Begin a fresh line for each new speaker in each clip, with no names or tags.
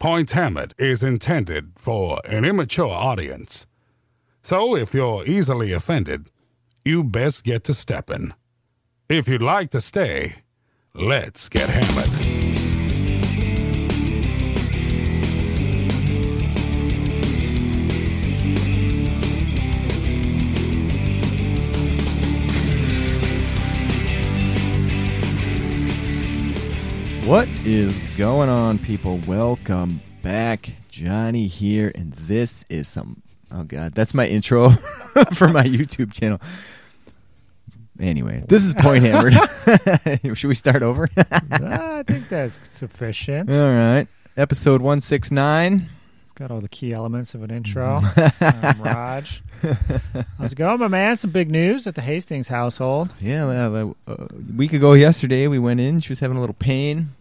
Point Hammered is intended for an immature audience. So if you're easily offended, you best get to stepping. If you'd like to stay, let's get hammered.
What is going on, people? Welcome back. Johnny here, and this is some. Oh, God. That's my intro for my YouTube channel. Anyway, this is Point Hammered. Should we start over?
I think that's sufficient.
All right. Episode 169.
It's got all the key elements of an intro. I'm Raj. How's it going, my man? Some big news at the Hastings household.
Yeah, uh, a week ago yesterday, we went in. She was having a little pain.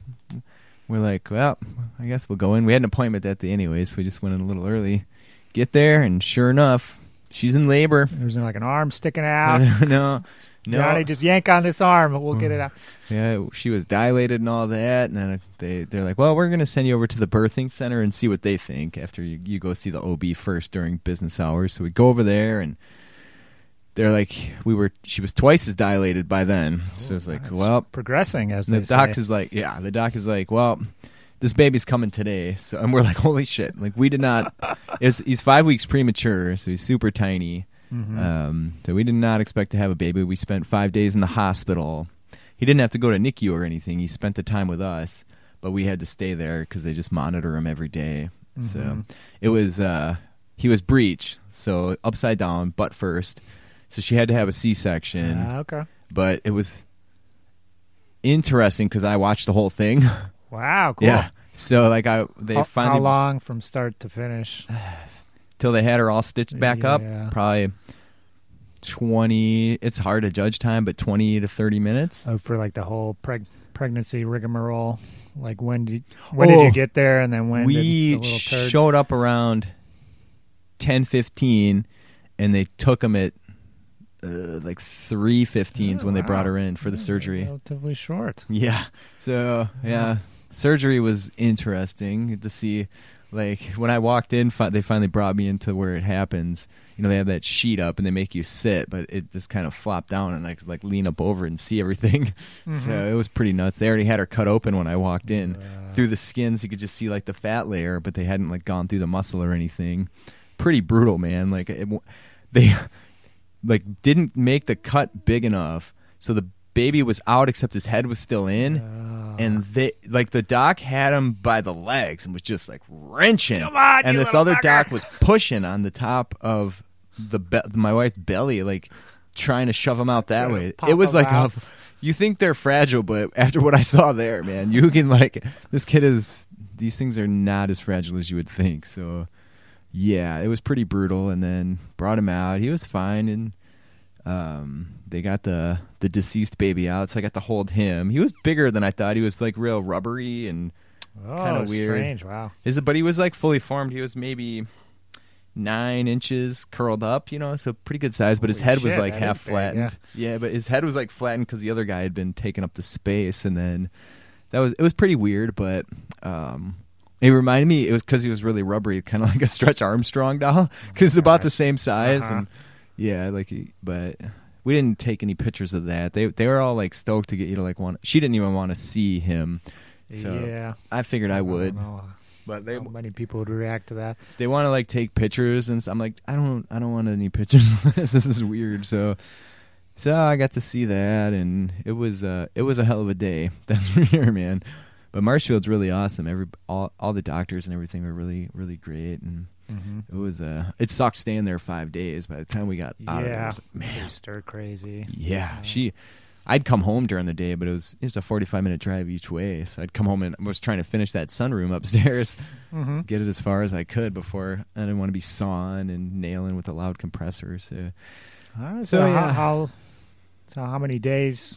We're like, well, I guess we'll go in. We had an appointment that day anyway, so we just went in a little early. Get there, and sure enough, she's in labor.
There's like an arm sticking out.
no, no.
Johnny, just yank on this arm, and we'll get it mm. out.
Yeah, she was dilated and all that, and then they they're like, well, we're gonna send you over to the birthing center and see what they think after you, you go see the OB first during business hours. So we go over there and they're like we were she was twice as dilated by then. So it's like well
progressing as
the doc
say.
is like yeah the doc is like well this baby's coming today. So and we're like holy shit. Like we did not it's he's five weeks premature so he's super tiny.
Mhm.
um so we did not expect to have a baby. We spent five days in the hospital. He didn't have to go to NICU or anything. He spent the time with us but we had to stay there because they just monitor him every day. So
Mhm.
it was uh he was breech so upside down butt first so she had to have a C-section,
Ah, okay.
but it was interesting because I watched the whole thing.
Wow, cool.
Yeah. So like I they
how,
finally
how long from start to finish?
till they had her all stitched back up.
Yeah.
Probably twenty. It's hard to judge time, but twenty to thirty minutes.
Oh, for like the whole preg- pregnancy rigmarole. Like when did when did
Oh,
you get there, and then when
we
did the
showed up around ten fifteen, and they took him at. Uh, like three fifteens
Oh,
when they
wow.
brought her in for the
Yeah,
surgery.
Relatively short.
Yeah. So yeah, surgery was interesting to see. Like when I walked in, fi- they finally brought me into where it happens. You know, they have that sheet up and they make you sit, but it just kind of flopped down and I could like lean up over and see everything. So
Mhm.
it was pretty nuts. They already had her cut open when I walked in. Through the skins, you could just see like the fat layer, but they hadn't like gone through the muscle or anything. Pretty brutal, man. Like it, they like didn't make the cut big enough, so the baby was out except his head was still in.
Uh,
and they like the doc had him by the legs and was just like wrenching.
Come on,
and this other
fucker.
doc was pushing on the top of the be- my wife's belly like trying to shove him out that way. it was like a you think they're fragile but after what i saw there man you can like this kid is these things are not as fragile as you would think so yeah it was pretty brutal and then brought him out he was fine and um they got the the deceased baby out so i got to hold him he was bigger than i thought he was like real rubbery and
oh,
kinda weird.
Strange. Wow.
his but he was like fully formed he was maybe nine inches curled up you know so pretty good size but his
Holy
head was like half
big,
flattened yeah. but his head was like flattened because the other guy had been taking up the space and then that was it was pretty weird but um it reminded me it was because he was really rubbery kind of like a stretch armstrong doll because about the same size
Uh-huh.
and yeah like he, but we didn't take any pictures of that. They they were all like stoked to get you to like want she didn't even want to see him. So
yeah.
i figured i
don't
would.
know
but they
how many people would react to that.
they want to like take pictures and I'm like I don't I don't want any pictures of this. This is weird. So so I got to see that and it was uh it was a hell of a day. That's for sure man but Marshfield's really awesome every all all the doctors and everything were really really great and
Mm-hmm.
it was uh it sucked staying there 5 days by the time we got out of there it
Yeah.
was like, man
stir crazy.
yeah, she. I'd come home during the day, but it was it was a forty five minute drive each way. So I'd come home and I was trying to finish that sunroom upstairs,
Mm-hmm.
get it as far as I could before I didn't want to be sawing and nailing with a loud compressor. So
right,
So,
so,
yeah.
how, how so how many days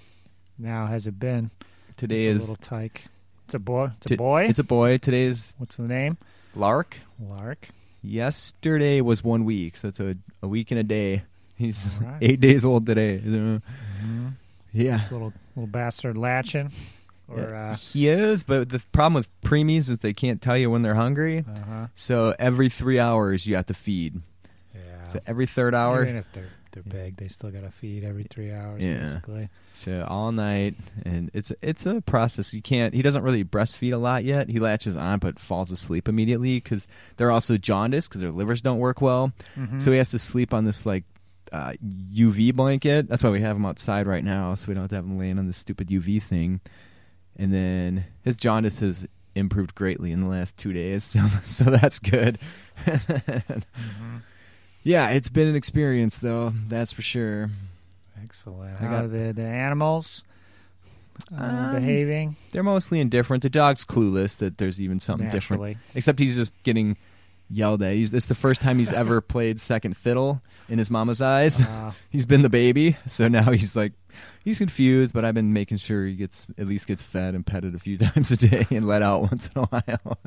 now has it been?
today is
little tyke. It's a boy. It's a boy.
it's a boy. Today's
What's the name?
Lark.
Lark.
Yesterday was one week, so it's a a week and a day. He's
right.
eight days old today.
Mm-hmm.
yeah,
This little little bastard latching. Or uh,
he is, but the problem with preemies is they can't tell you when they're hungry.
uh-huh.
So every three hours you have to feed.
yeah.
So every third hour,
Even if they're they're big, they still gotta feed every three hours
Yeah.
basically.
so all night, and it's it's a process. You can't. He doesn't really breastfeed a lot yet. He latches on, but falls asleep immediately because they're also jaundiced because their livers don't work well.
Mhm.
So he has to sleep on this like uh, UV blanket. That's why we have him outside right now, so we don't have to have him laying on this stupid UV thing. And then his jaundice has improved greatly in the last two days, so so that's good.
Mhm.
Yeah, it's been an experience though, that's for sure.
Excellent.
I
How
got-
are the the animals uh,
Um,
behaving?
They're mostly indifferent. The dog's clueless that there's even something different. Except he's just getting yelled at. He's it's the first time he's ever played second fiddle in his mama's eyes.
Uh,
he's been the baby, so now he's like he's confused. But I've been making sure he gets at least gets fed and petted a few times a day and let out once in a while.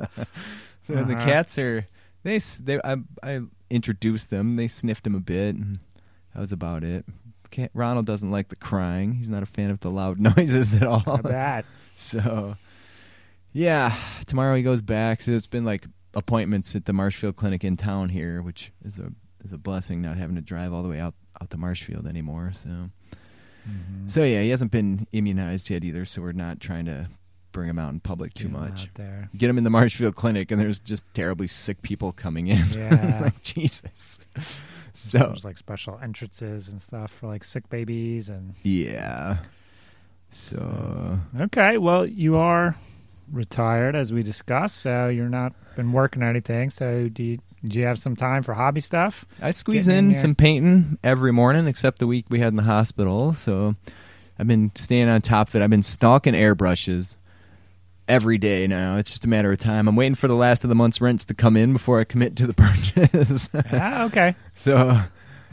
so the
Uh-huh.
cats are they they I, I introduced them. They sniffed him a bit, and that was about it. Cat, Ronald doesn't like the crying. He's not a fan of the loud noises at all.
not bad.
So, yeah, tomorrow he goes back. So it's been like appointments at the Marshfield Clinic in town here, which is a is a blessing not having to drive all the way out out to Marshfield anymore. So,
Mhm.
so yeah, he hasn't been immunized yet either. So we're not trying to bring him out in public too
Get
much.
there.
Get him in the Marshfield Clinic, and there's just terribly sick people coming in.
Yeah.
like Jesus. So
There's like special entrances and stuff for like sick babies and
yeah. So
Okay, well, you are retired as we discussed, so you're not been working or anything. So do you, do you have some time for hobby stuff?
I squeeze
Getting in
in some painting every morning, except the week we had in the hospital. So I've been staying on top of it. I've been stalking airbrushes every day now. It's just a matter of time. I'm waiting for the last of the month's rents to come in before I commit to the purchase.
ah, okay.
so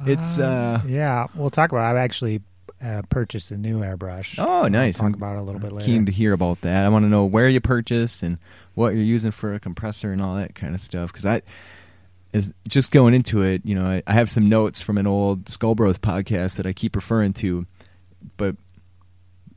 it's uh
yeah, we'll talk about. it. I've actually uh, purchased a new airbrush.
oh nice.
Talk
I'm
about it a little bit later.
keen to hear about that. I want to know where you purchase and what you're using for a compressor and all that kind of stuff. Because I is just going into it. You know, I, I have some notes from an old Skull Bros podcast that I keep referring to, but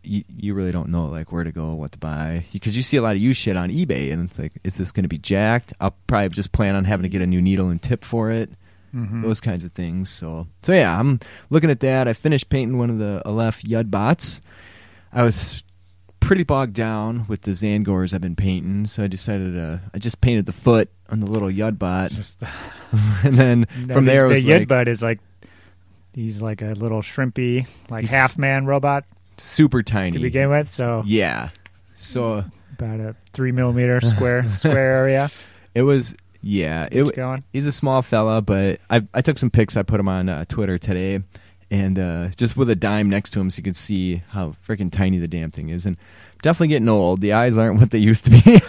you, you really don't know like where to go, what to buy, because you see a lot of used shit on eBay, and it's like, is this going to be jacked? I'll probably just plan on having to get a new needle and tip for it
Mhm.
those kinds of things. So, so yeah, I'm looking at that. I finished painting one of the Aleph Yud bots. I was pretty bogged down with the Zangors I've been painting, so I decided to. I just painted the foot on the little Yud bot,
Just
and then
No,
from
the,
there it was
the Yud
like
is like he's like a little shrimpy, like half man robot
super tiny
to begin with. So
Yeah, so
about a three millimeter square square area.
it was. Yeah, it,
going.
he's a small fella, but I I took some pics. I put him on uh, Twitter today, and uh, just with a dime next to him, so you can see how freaking tiny the damn thing is. And definitely getting old. The eyes aren't what they used to be.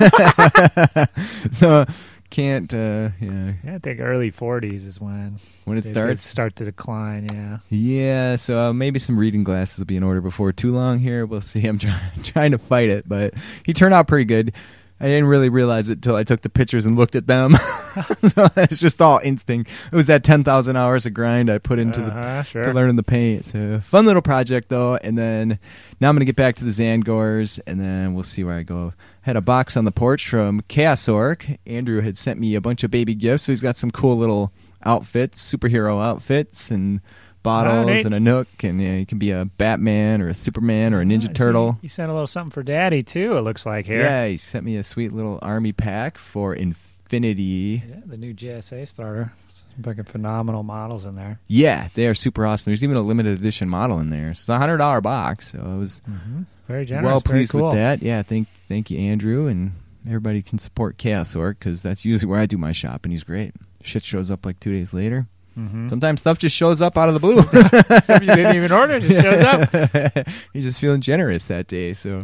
so can't. Uh, yeah,
Yeah, I think early forties is when
when it
they- they
starts.
start to decline. Yeah.
Yeah, so uh, maybe some reading glasses will be in order before too long. Here, we'll see. I'm trying trying to fight it, but he turned out pretty good. I didn't really realize it till I took the pictures and looked at them. so it's just all instinct. It was that ten thousand hours of grind I put into the
uh-huh, sure.
to learning the paint. So fun little project though. And then now I'm gonna get back to the Zangors, and then we'll see where I go. Had a box on the porch from Chaos Orc. Andrew had sent me a bunch of baby gifts, so he's got some cool little outfits, superhero outfits, and bottles and a nook, and yeah, you can be a Batman or a Superman or a Ninja
see
Turtle.
He sent a little something for Daddy too. It looks like here.
Yeah, he sent me a sweet little army pack for Infinity.
Yeah, the new JSA starter. Fucking phenomenal models in there.
Yeah, they are super awesome. There's even a limited edition model in there. It's a hundred dollar box, so it was
Mm-hmm. Very generous.
well pleased
cool.
with that. Yeah, thank thank you, Andrew, and everybody can support Chaos Orc because that's usually where I do my shopping. And he's great. Shit shows up like two days later.
Mm-hmm.
Sometimes stuff just shows up out of the blue.
Stuff you didn't even order it just shows up.
You're just feeling generous that day. So,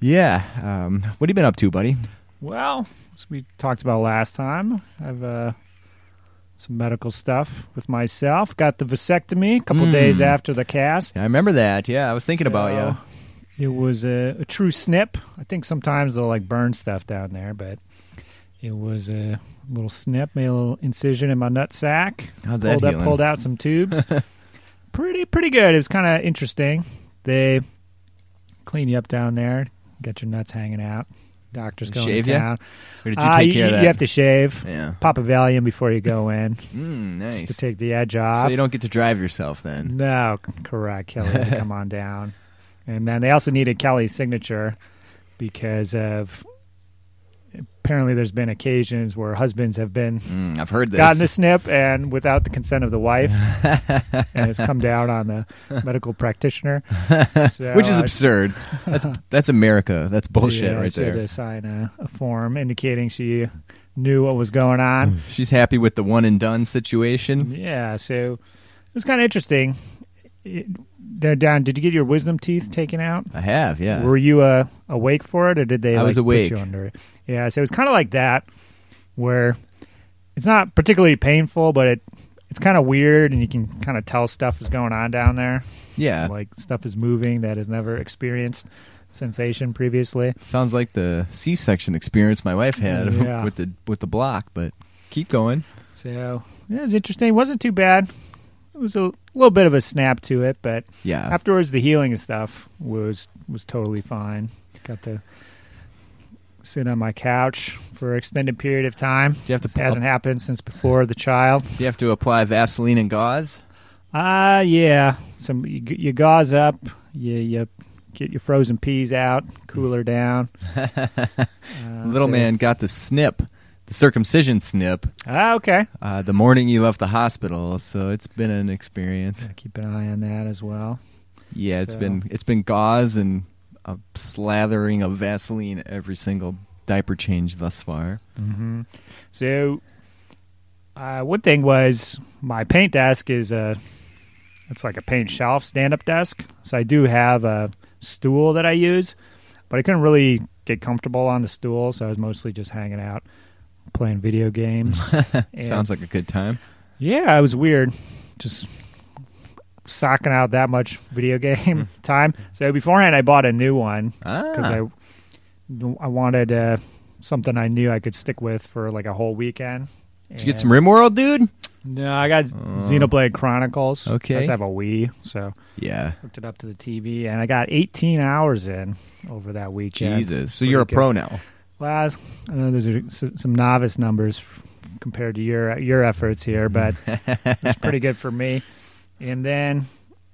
yeah. Um, what have you been up to, buddy?
Well, as we talked about last time, I've uh, some medical stuff with myself. Got the vasectomy a couple
Mm.
days after the cast.
I remember that. Yeah, I was thinking about
So,
you.
It was a, a true snip. I think sometimes they'll like burn stuff down there, but it was a little snip, made a little incision in my nut sack.
How's that
pulled up, pulled out some tubes. pretty, pretty good. It was kind of interesting. They clean you up down there, Get your nuts hanging out. Doctor's going
Shave
to town.
Or did you
Uh,
take
you,
care of that?
you have to shave.
Yeah.
Pop a Valium before you go in
Mm,
to take the edge off.
So you don't get to drive yourself then.
No, correct. Kelly come on down. And then they also needed Kelly's signature because of apparently there's been occasions where husbands have been
Mm, I've heard this.
gotten the snip and without the consent of the wife and it's come down on the medical practitioner. So,
Which is absurd. That's that's America. That's bullshit
yeah,
right
she had
there.
to sign a, a form indicating she knew what was going on.
She's happy with the one and done situation.
Yeah, so it was kind of interesting. It, they're. Did you get your wisdom teeth taken out?
I have, yeah.
Were you uh, awake for it, or did they?
I
like,
was awake.
Put you under it? Yeah, so it's kind of like that, where it's not particularly painful, but it it's kind of weird, and you can kind of tell stuff is going on down there.
yeah.
Like stuff is moving that has never experienced sensation previously.
Sounds like the C-section experience my wife had
Yeah.
with the with the block, but keep going.
So yeah, it was interesting. It wasn't too bad. It was a little bit of a snap to it, but
Yeah.
afterwards the healing and stuff was was totally fine. Got to sit on my couch for an extended period of time.
do you have to
It hasn't happened since before the child.
do you have to apply Vaseline and gauze?
Ah, yeah. Some you, you gauze up. You you get your frozen peas out, cool her down. Uh,
Little
so-
man got the snip, the circumcision snip,
Ah, okay.
uh, the morning you left the hospital. So it's been an experience.
Gotta keep an eye on that as well.
Yeah, it's
So-
been it's been gauze and a slathering of Vaseline every single diaper change thus far.
hmm So, uh, one thing was my paint desk is a, it's like a paint shelf stand up desk. So I do have a stool that I use, but I couldn't really get comfortable on the stool. So I was mostly just hanging out, playing video games.
Sounds like a good time.
yeah, it was weird. Just socking out that much video game time. So beforehand, I bought a new one because
Ah,
I I wanted uh, something I knew I could stick with for like a whole weekend.
did you get some RimWorld, dude?
No, I got Xenoblade Chronicles.
Okay.
I just have a Wii, so
Yeah.
hooked it up to the TV, and I got 18 hours in over that weekend.
Jesus. So you're a pro now.
Well, I know there's some novice numbers compared to your your efforts here, but it's pretty good for me. And then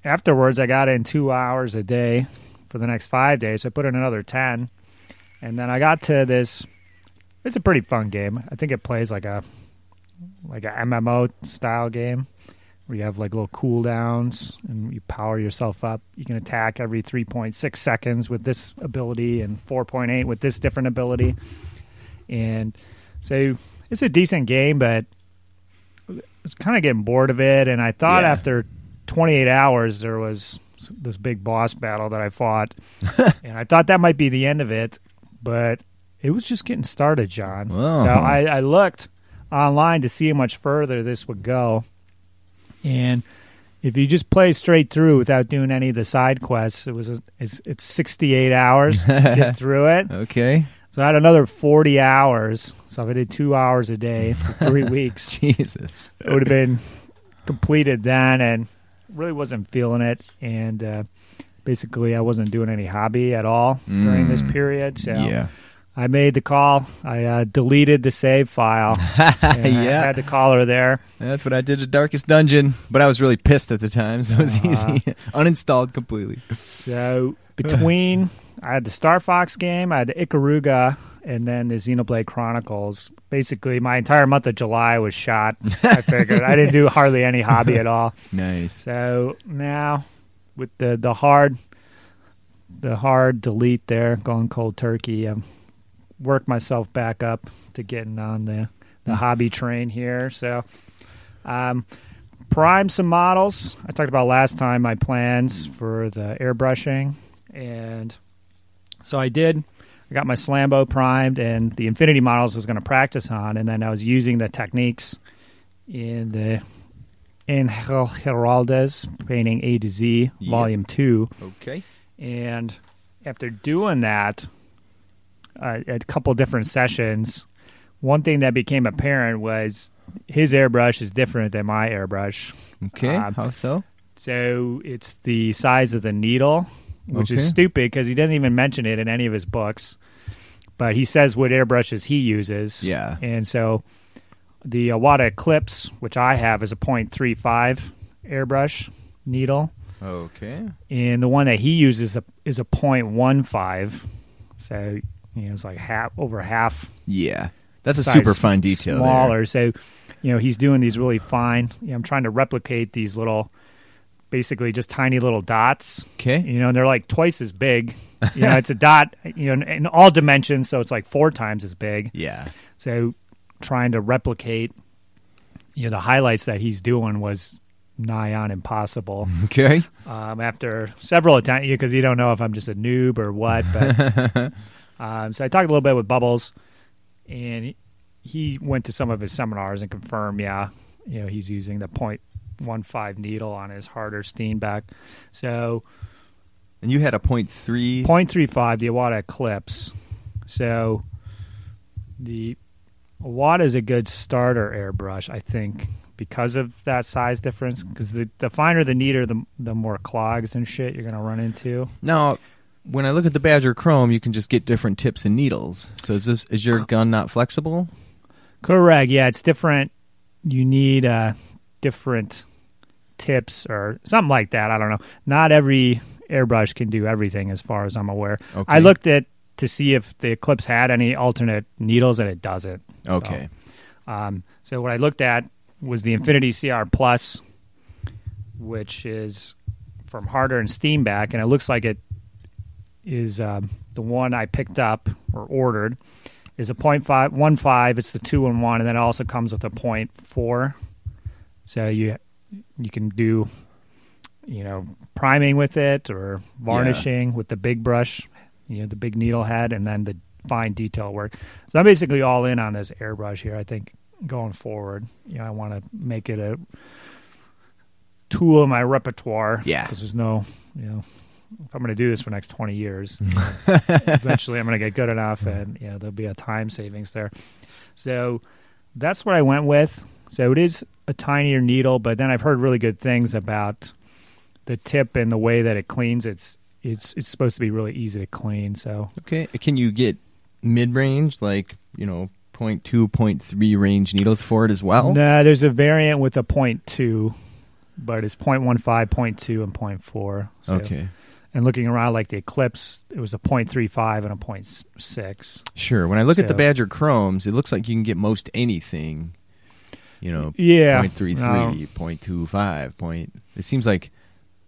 afterwards, I got in two hours a day for the next five days. I put in another ten, and then I got to this. It's a pretty fun game. I think it plays like a like a MMO style game where you have like little cooldowns and you power yourself up. You can attack every 3.6 seconds with this ability and 4.8 with this different ability. And so it's a decent game, but I was kind of getting bored of it. And I thought
Yeah.
after 28 hours, there was this big boss battle that I fought. and I thought that might be the end of it, but it was just getting started, John.
Wow.
So I, I looked online to see how much further this would go. And if you just play straight through without doing any of the side quests, it was a, it's it's 68 hours to get through it.
Okay.
So I had another 40 hours. So if I did two hours a day for three weeks,
Jesus.
it would have been completed then and really wasn't feeling it. And uh, basically, I wasn't doing any hobby at all during this
Mm.
period. So
Yeah.
I made the call. I uh, deleted the save file. and I
yeah.
had call her there.
That's what I did at Darkest Dungeon, but I was really pissed at the time, so it was
Uh-huh.
easy. Uninstalled completely.
So between, I had the Star Fox game, I had the Ikaruga, and then the Xenoblade Chronicles. Basically, my entire month of July was shot. I figured I didn't do hardly any hobby at all.
Nice.
So now, with the the hard, the hard delete there, going cold turkey, I'm worked myself back up to getting on the the hobby train here. So, um, prime some models. I talked about last time my plans for the airbrushing, and so I did. I got my Slambo primed, and the Infinity models I was going to practice on, and then I was using the techniques in the in Giraldez painting A to Z,
Yep.
Volume Two.
Okay.
And after doing that, uh, a couple different sessions, one thing that became apparent was his airbrush is different than my airbrush.
Okay.
Um,
How so?
So it's the size of the needle which
Okay.
is stupid because he doesn't even mention it in any of his books. But he says what airbrushes he uses.
Yeah.
And so the Iwata Eclipse, which I have, is a .35 airbrush needle,
Okay.
and the one that he uses is a, is a .15. So you know, it's like half over half
Yeah. That's a super fine detail. there.
Smaller. So, you know, he's doing these really fine. You know, I'm trying to replicate these little, basically just tiny little dots.
Okay.
You know, and they're like twice as big. You know, it's a dot. You know, in all dimensions, so it's like four times as big.
Yeah.
So, trying to replicate, you know, the highlights that he's doing was nigh on impossible.
Okay.
um, after several attempts, because you don't know if I'm just a noob or what. But um, so I talked a little bit with Bubbles, and he, went to some of his seminars and confirmed, yeah, you know, he's using the point one five needle on his harder Steenbeck. So
And you had a point three.
point three five, the Iwata Eclipse. So the Iwata is a good starter airbrush, I think, because of that size difference. Because the, the finer the neater, the the more clogs and shit you're gonna run into.
Now, when I look at the Badger Chrome, you can just get different tips and needles. So is this is your gun not flexible?
Correct. Yeah, it's different. You need uh, different tips or something like that. I don't know. Not every airbrush can do everything, as far as I'm aware.
Okay.
I looked at to see if the Eclipse had any alternate needles, and it doesn't. So,
Okay.
um, so what I looked at was the Infinity CR Plus, which is from Harder and Steenbeck, and it looks like it is um, the one I picked up or ordered is a point five one five. It's the two in one, and then it also comes with a point four. So you you can do you know priming with it or varnishing with the big brush, you know the big needle head, and then the fine detail work. So I'm basically all in on this airbrush here. I think going forward, you know, I want to make it a tool in my repertoire.
Yeah.
because there's no, you know, if I'm going to do this for the next 20 years, eventually I'm going to get good enough, and you know, there'll be a time savings there. So that's what I went with. So it is a tinier needle, but then I've heard really good things about the tip and the way that it cleans. It's it's it's supposed to be really easy to clean. So
Okay. Can you get mid range, like you know, point two, point three range needles for it as well?
no, there's a variant with a point two, but it's point one five, point two, and point four. So,
Okay.
And looking around like the Eclipse, it was a point three five and a point s- six.
Sure. When I look at the Badger Chromes, it looks like you can get most anything. You know,
Yeah,
point three
no.
three, point two five, point. It seems like,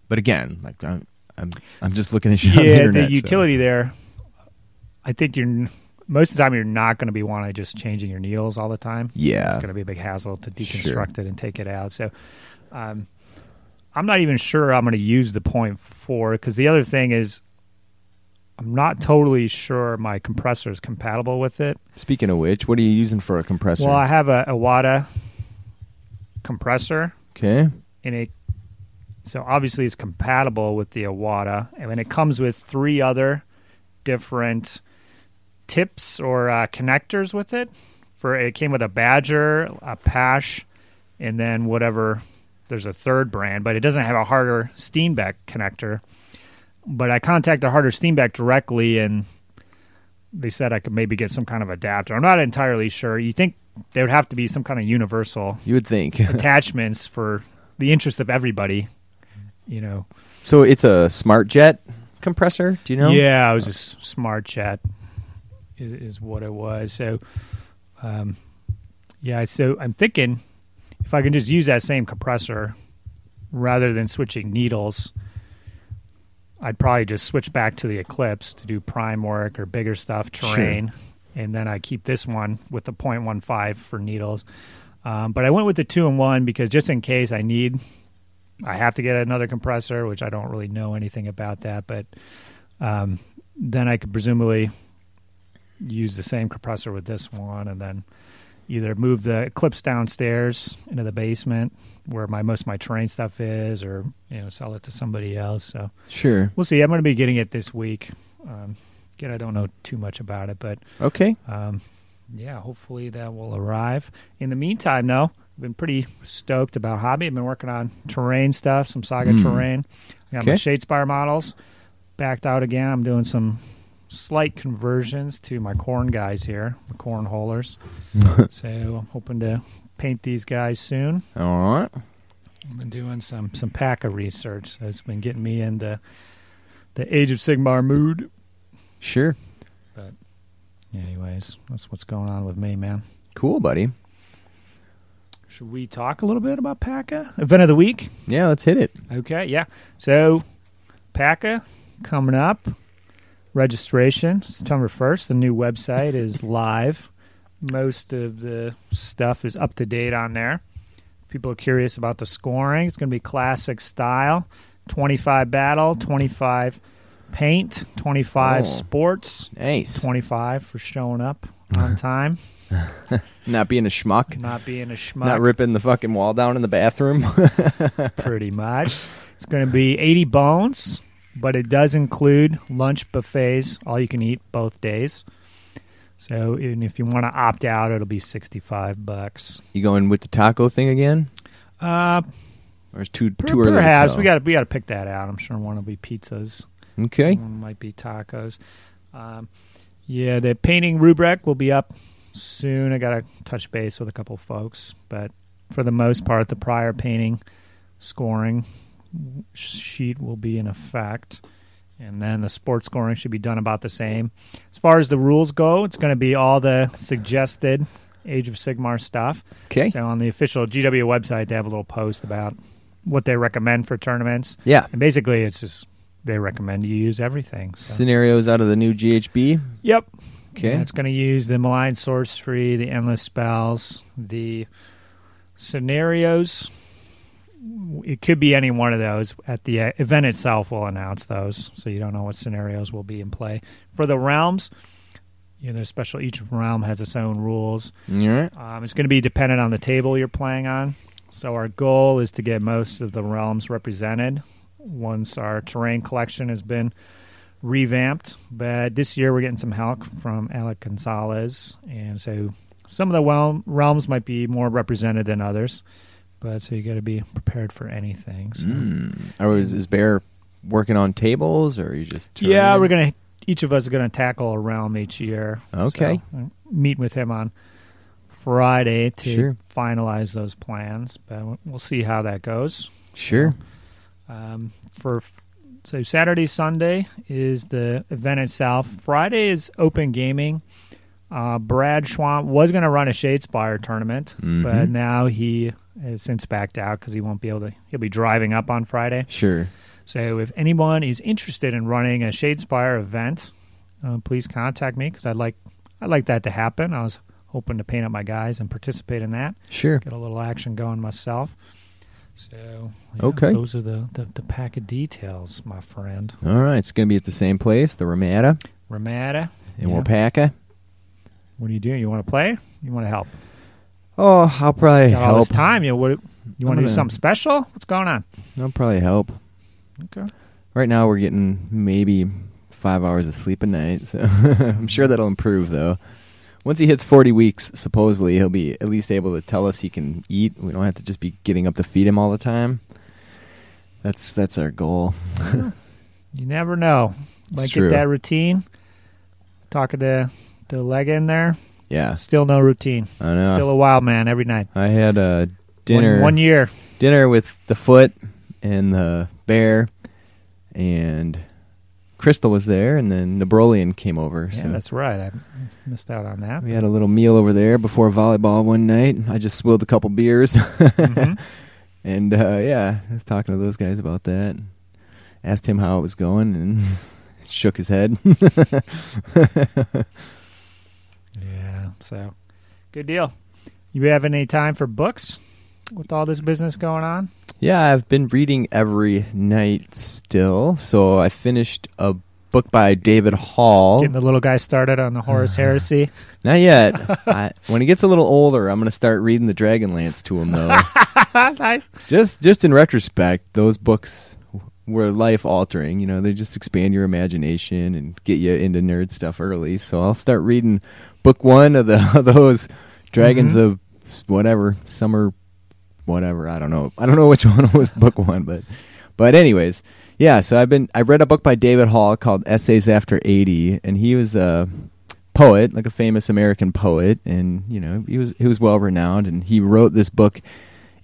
but again, like I'm, I'm, I'm just looking at shit on the internet.
the
so-
utility there. I think you're most of the time you're not going to be wanting just changing your needles all the time.
Yeah.
it's going to be a big hassle to deconstruct it and take it out. So, um, I'm not even sure I'm going to use the point four because the other thing is, I'm not totally sure my compressor is compatible with it.
Speaking of which, what are you using for a compressor?
Well, I have a, a Iwata compressor,
okay.
and it so obviously it's compatible with the Iwata, and then it comes with three other different tips or uh, connectors with it. For it came with a Badger, a Paasche, and then whatever. There's a third brand, but it doesn't have a harder Steenbeck connector. But I contacted Harder Steenbeck directly, and they said I could maybe get some kind of adapter. I'm not entirely sure. You think there would have to be some kind of universal
You would think.
attachments for the interest of everybody. You know.
so it's a smart jet compressor. Do you know?
Yeah, it was a s- smart jet. Is, is what it was. So, um, yeah. So I'm thinking if I can just use that same compressor rather than switching needles, I'd probably just switch back to the Eclipse to do prime work or bigger stuff,
Sure.
terrain, and then I keep this one with the .15 for needles. Um, but I went with the two and one because just in case I need, I have to get another compressor, which I don't really know anything about that. But um, then I could presumably use the same compressor with this one, and then either move the clips downstairs into the basement where my most of my terrain stuff is, or you know sell it to somebody else. So
Sure.
we'll see. I'm going to be getting it this week. Um, again, I don't know too much about it, but
Okay.
um, yeah, hopefully that will arrive. In the meantime, though, I've been pretty stoked about hobby. I've been working on terrain stuff, some Saga
Mm.
terrain. I got my
Okay.
Shadespire models. backed out again. I'm doing some slight conversions to my Khorne guys here, the corn holers. so I'm hoping to paint these guys soon.
All right.
I've been doing some some PACA research, so it's been getting me into the Age of Sigmar mood.
Sure.
But Anyways, that's what's going on with me, man.
Cool, buddy.
Should we talk a little bit about PACA? Event of the week?
Yeah, let's hit it.
Okay, yeah. So, PACA coming up. Registration September 1st. The new website is live. Most of the stuff is up to date on there. People are curious about the scoring. It's going to be classic style 25 battle, 25 paint, 25
Oh.
sports,
Nice.
25 for showing up on time,
Not being a schmuck.
not being a schmuck.
Not ripping the fucking wall down in the bathroom.
pretty much. It's going to be 80 bones, but it does include lunch buffets, all you can eat both days. So if you want to opt out, it'll be 65 bucks.
you going with the taco thing again?
Uh,
Or is too
per-
too early?
perhaps we got we got to pick that out. I'm sure one will be pizzas,
Okay.
one might be tacos. Um, yeah, the painting rubric will be up soon. I got to touch base with a couple folks, but for the most part, the prior painting scoring sheet will be in effect. And then the sports scoring should be done about the same. As far as the rules go, it's going to be all the suggested Age of Sigmar stuff.
Okay.
So on the official GW website, they have a little post about what they recommend for tournaments.
Yeah.
And basically, it's just they recommend you use everything. So.
Scenarios out of the new GHB.
Yep.
Okay.
Yeah, it's going to use the malign sorcery, the endless spells, the scenarios. It could be any one of those. At the uh, event itself, we'll announce those, so you don't know what scenarios will be in play. For the realms, you know, special. Each realm has its own rules.
Right.
Um, it's going to be dependent on the table you're playing on. So our goal is to get most of the realms represented once our terrain collection has been revamped. But this year we're getting some help from Alec Gonzalez, and so some of the realms might be more represented than others. But so you got to be prepared for anything. So.
Mm. Or is, is Bear working on tables, or are you just?
Yeah, we're gonna. Each of us are gonna tackle a realm each year.
Okay.
So, uh, meet with him on Friday to
Sure.
finalize those plans, but we'll- see how that goes.
Sure.
Um, for so Saturday, Sunday is the event itself. Friday is open gaming. Uh, Brad Schwamp was going to run a Shadespire tournament, but
Mhm.
now he has since backed out because he won't be able to. He'll be driving up on Friday.
Sure.
So if anyone is interested in running a Shadespire event, uh, please contact me because I'd like I'd like that to happen. I was hoping to paint up my guys and participate in that,
Sure.
get a little action going myself. So yeah,
Okay.
those are the, the the pack of details, my friend.
All right. It's going to be at the same place, the Ramada
Ramada,
in
Yeah.
Waupaca.
what are you doing? You want to play? You want to help?
Oh, I'll probably
Got all
help.
this time. You what? You want to do
gonna-
something special? What's going on?
I'll probably help.
Okay.
Right now, we're getting maybe five hours of sleep a night, so I'm sure that'll improve though. Once he hits 40 weeks, supposedly he'll be at least able to tell us he can eat. We don't have to just be getting up to feed him all the time. That's that's our goal.
You never know. Might
It's
get
true.
that routine. Talking to the leg in there.
Yeah,
Still no routine.
I know.
Still a wild man every night.
I had a dinner
One, one year.
dinner with the foot and the bear, and Crystal was there, and then Nebrolian came over.
Yeah,
so
that's right. I missed out on that.
we had a little meal over there before volleyball one night. I just swilled a couple beers.
Mhm.
And uh, yeah, I was talking to those guys about that. Asked him how it was going, and shook his head.
Yeah. So, good deal. You have any time for books with all this business going on?
yeah, I've been reading every night still. So I finished a book by David Hall.
Getting the little guy started on the Horus uh-huh. Heresy.
Not yet. I, when he gets a little older, I'm going to start reading the Dragonlance to him, though.
nice.
just, just in retrospect, those books were life altering. You know, they just expand your imagination and get you into nerd stuff early. So I'll start reading book one of the of those Dragons
Mhm.
of whatever summer, whatever. I don't know. I don't know which one was book one, but but anyways, yeah, so I've been I read a book by David Hall called Essays After 80 and he was a poet, like a famous American poet and you know, he was he was well renowned and he wrote this book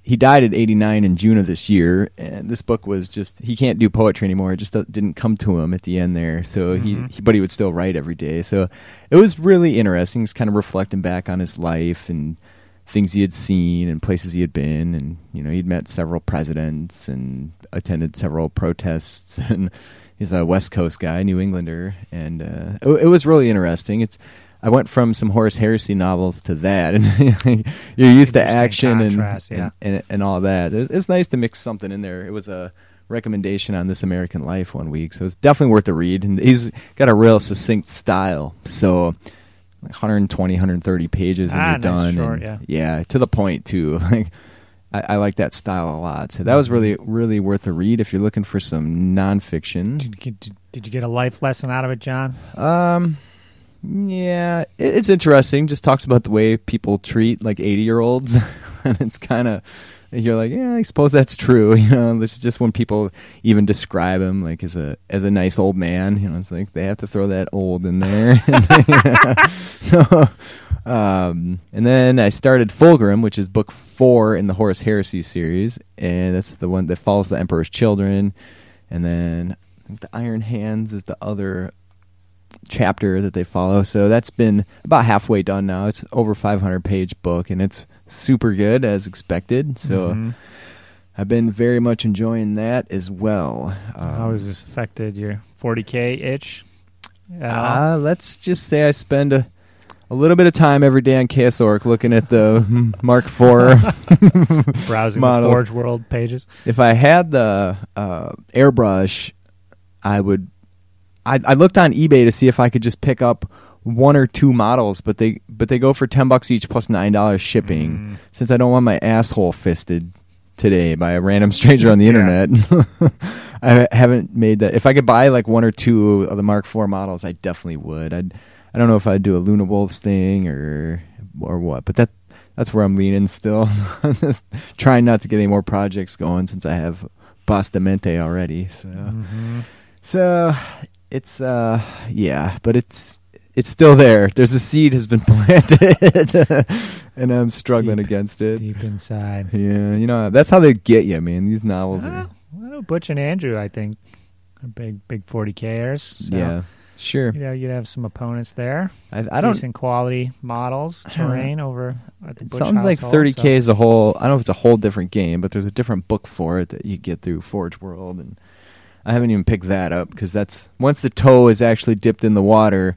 he died at 89 in June of this year, and this book was just he can't do poetry anymore. It just didn't come to him at the end there. So he,
Mhm.
he but he would still write every day. So it was really interesting. He's kind of reflecting back on his life and things he had seen and places he had been, and you know he'd met several presidents and attended several protests and. He's a West Coast guy, New Englander, and uh, it, it was really interesting. It's I went from some Horus Heresy novels to that, and you're used to action and,
yeah.
and, and and all that. It's, it's nice to mix something in there. It was a recommendation on This American Life one week, so it's definitely worth a read. And he's got a real succinct style, so like 120, 130 pages, and
Ah,
you're
nice,
done. and,
yeah.
to the point too. Like I, I like that style a lot. So that was
Mm-hmm.
really really worth a read if you're looking for some nonfiction.
Did you, get, did you get a life lesson out of it, John?
Um, yeah, it's interesting. Just talks about the way people treat like eighty year olds, and it's kind of you're like, yeah, I suppose that's true. You know, this is just when people even describe him like as a as a nice old man. You know, it's like they have to throw that old in there. so, um, and then I started Fulgrim, which is book four in the Horus Heresy series, and that's the one that follows the Emperor's children. And then the Iron Hands is the other chapter that they follow. So that's been about halfway done now. It's over 500 page book, and it's super good as expected. So
Mhm.
I've been very much enjoying that as well. Um,
How has this affected your 40k itch? at all?
Uh, let's just say I spend a, a little bit of time every day on Chaos Orc looking at the Mark IV.
browsing
models.
the Forge World pages.
if I had the uh, airbrush, I would. I, I looked on eBay to see if I could just pick up one or two models, but they but they go for ten bucks each plus nine dollars shipping.
Mm.
Since I don't want my asshole fisted today by a random stranger on the
Yeah.
internet, I haven't made that. If I could buy like one or two of the Mark IV models, I definitely would. I'd. I don't know if I'd do a Luna Wolves thing or or what, but that's that's where I'm leaning still. I'm just trying not to get any more projects going since I have Bastamente already. So
Mhm.
so it's uh yeah, but it's it's still there. There's a seed has been planted, and I'm struggling
Deep.
against it.
Deep inside.
Yeah, you know that's how they get you, man. These novels are
well, Butch and Andrew, I think, are big, big 40kers. So,
yeah, sure.
You know, you'd have some opponents there.
I, I don't.
Decent quality models, terrain over at the
It
Butch
sounds like 30k
so-
is a whole. I don't know if it's a whole different game, but there's a different book for it that you get through Forge World, and I haven't even picked that up because that's once the toe is actually dipped in the water,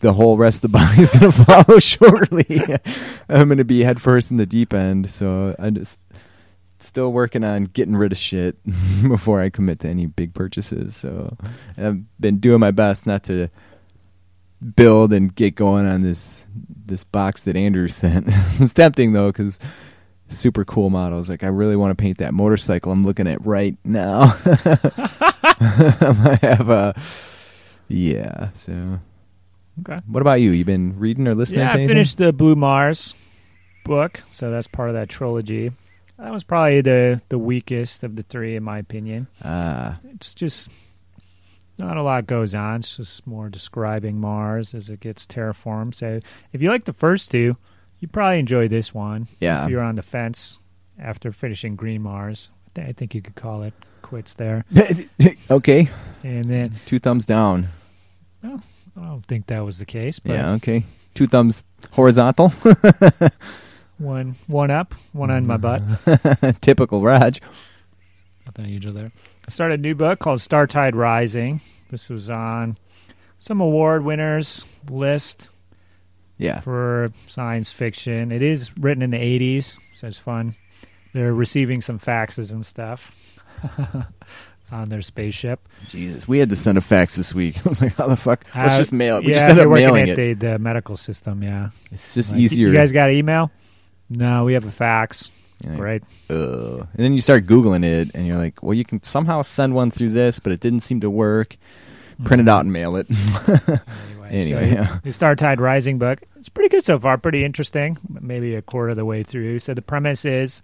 the whole rest of the body is going to follow shortly. I'm going to be head first in the deep end, so I'm just still working on getting rid of shit before I commit to any big purchases. So I've been doing my best not to build and get going on this this box that Andrew sent. it's tempting though because super cool models. Like I really want to paint that motorcycle I'm looking at right now. I have a yeah. So
Okay.
what about you? You been reading or listening?
Yeah,
to
I
anything?
finished the Blue Mars book, so that's part of that trilogy. That was probably the the weakest of the three, in my opinion.
Ah,
It's just not a lot goes on. It's just more describing Mars as it gets terraformed. So if you like the first two, you probably enjoy this one.
Yeah.
If you're on the fence after finishing Green Mars, I think you could call it quits there.
okay.
And then
Two thumbs down.
I don't think that was the case, but
Yeah. Okay. Two thumbs horizontal.
one one up, one on my butt.
Typical Raj.
Nothing unusual there. I started a new book called Startide Rising. This was on some award winners list
Yeah.
for science fiction. It is written in the 80s, so it's fun. They're receiving some faxes and stuff on their spaceship.
Jesus, we had to send a fax this week. I was like, how the fuck? Let's
Uh,
just mail it. We
yeah,
just ended up mailing it.
The, the medical system, yeah.
It's just
Like,
easier.
You guys got email? No, we have a fax.
Like,
Right.
"Ugh." And then you start Googling it, and you're like, well, you can somehow send one through this, but it didn't seem to work. Print it out and mail it.
Anyway, so
yeah.
the Startide Rising book. It's pretty good so far. Pretty interesting. Maybe a quarter of the way through. So the premise is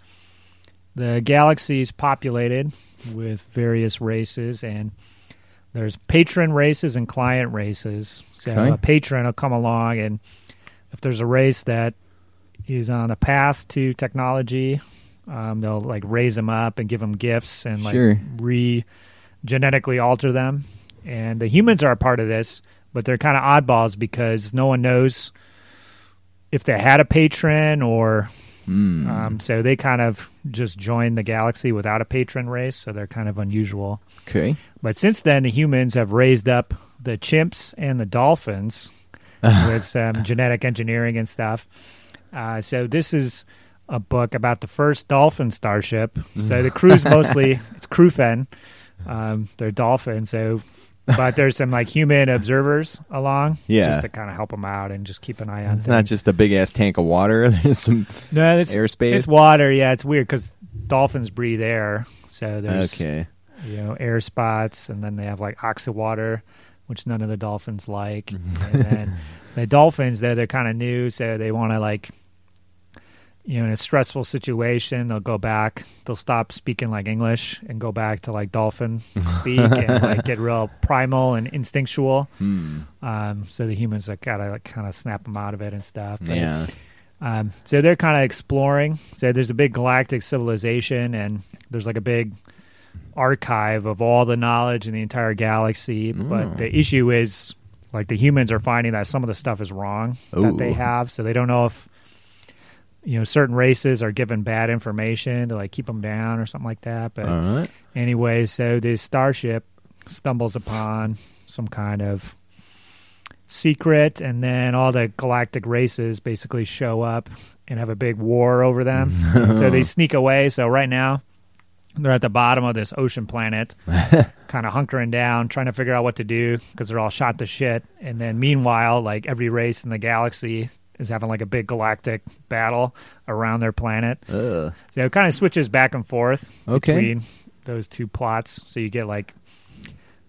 the galaxy is populated with various races, and there's patron races and client races. So
Okay.
a patron will come along, and if there's a race that is on a path to technology, um, they'll like raise them up and give them gifts and like
Sure.
re genetically alter them. And the humans are a part of this, but they're kind of oddballs because no one knows if they had a patron or
Mm.
um, so they kind of just joined the galaxy without a patron race, so they're kind of unusual.
okay.
But since then, the humans have raised up the chimps and the dolphins with some genetic engineering and stuff. Uh, so this is a book about the first dolphin starship. So the crew's mostly it's crewfen. Um, they're dolphins. So, but there's some like human observers along,
Yeah.
just to kind of help them out and just keep an eye on.
It's not just a big ass tank of water. There's some
no, it's
airspace.
it's water. Yeah, it's weird because dolphins breathe air. So there's
okay.
you know air spots, and then they have like oxywater, which none of the dolphins like. and then the dolphins, though, they're kind of new, so they want to like, you know, in a stressful situation, they'll go back, they'll stop speaking like English and go back to like dolphin speak and like get real primal and instinctual.
Hmm.
Um, so the humans like gotta like kind of snap them out of it and stuff. But,
Yeah.
um, so they're kind of exploring. So there's a big galactic civilization, and there's like a big archive of all the knowledge in the entire galaxy. But
Mm.
the issue is, like, the humans are finding that some of the stuff is wrong that they have. So they don't know if, you know, certain races are given bad information to like keep them down or something like that. But
right.
anyway, so this starship stumbles upon some kind of secret, and then all the galactic races basically show up and have a big war over them. So they sneak away. So right now, they're at the bottom of this ocean planet, kind of hunkering down, trying to figure out what to do because they're all shot to shit. And then meanwhile, like every race in the galaxy is having like a big galactic battle around their planet.
Ugh.
So it kind of switches back and forth
Okay.
between those two plots. So you get like,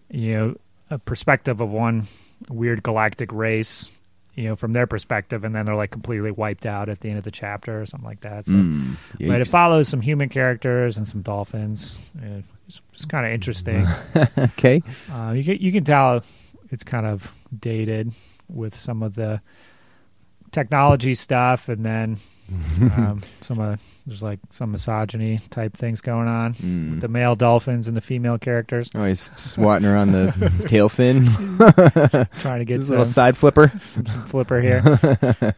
you know, a perspective of one weird galactic race, you know, from their perspective, and then they're like completely wiped out at the end of the chapter or something like that. So,
Mm.
but it follows some human characters and some dolphins. It's, it's kind of interesting.
okay.
uh, you can you can tell it's kind of dated with some of the technology stuff, and then um, some of there's like some misogyny type things going on.
Mm.
The male dolphins and the female characters
Oh, he's swatting around the tail fin.
trying to get
His
some,
little side flipper.
some, some flipper here.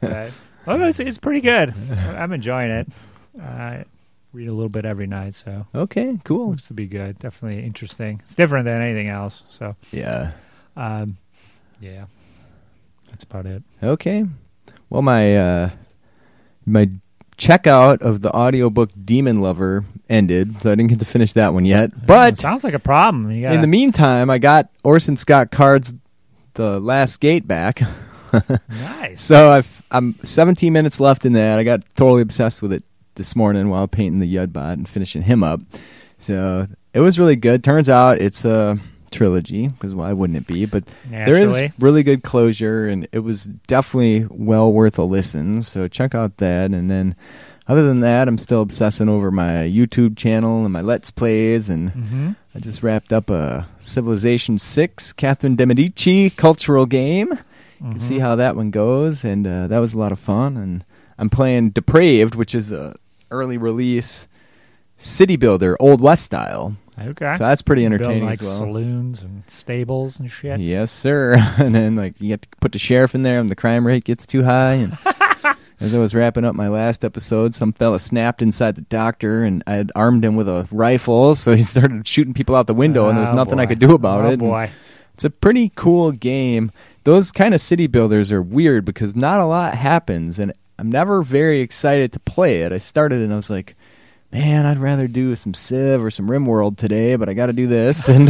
But, oh, it's, it's pretty good. I'm enjoying it. I read a little bit every night, so
Okay, cool.
looks to be good. Definitely interesting. It's different than anything else. So,
Yeah.
um, yeah, that's about it.
Okay. Well, my uh, my checkout of the audiobook Demon Lover ended, so I didn't get to finish that one yet.
It
But
sounds like a problem. You got
in the meantime, I got Orson Scott Card's The Lost Gate back.
nice.
So I've, I'm 17 minutes left in that. I got totally obsessed with it this morning while painting the Yudbot and finishing him up. So it was really good. Turns out it's a trilogy because why wouldn't it be? But there
Naturally.
is really good closure, and it was definitely well worth a listen. So check out that, and then. Other than that, I'm still obsessing over my YouTube channel and my Let's Plays, and
hmm
I just wrapped up a Civilization Six Catherine de Medici cultural game. You
Mm-hmm.
can see how that one goes, and uh, that was a lot of fun. And I'm playing Depraved, which is a early release city builder, Old West style.
Okay.
So that's pretty
Building,
entertaining
like
as well.
saloons and stables and shit.
Yes, sir. and then like you have to put the sheriff in there, and the crime rate gets too high. And as I was wrapping up my last episode, some fella snapped inside the doctor, and I had armed him with a rifle, so he started shooting people out the window, and there was
Oh,
nothing I could do about
oh,
it. And
boy.
It's a pretty cool game. Those kind of city builders are weird because not a lot happens, and I'm never very excited to play it. I started and I was like, man, I'd rather do some Civ or some RimWorld today, but I got to do this, and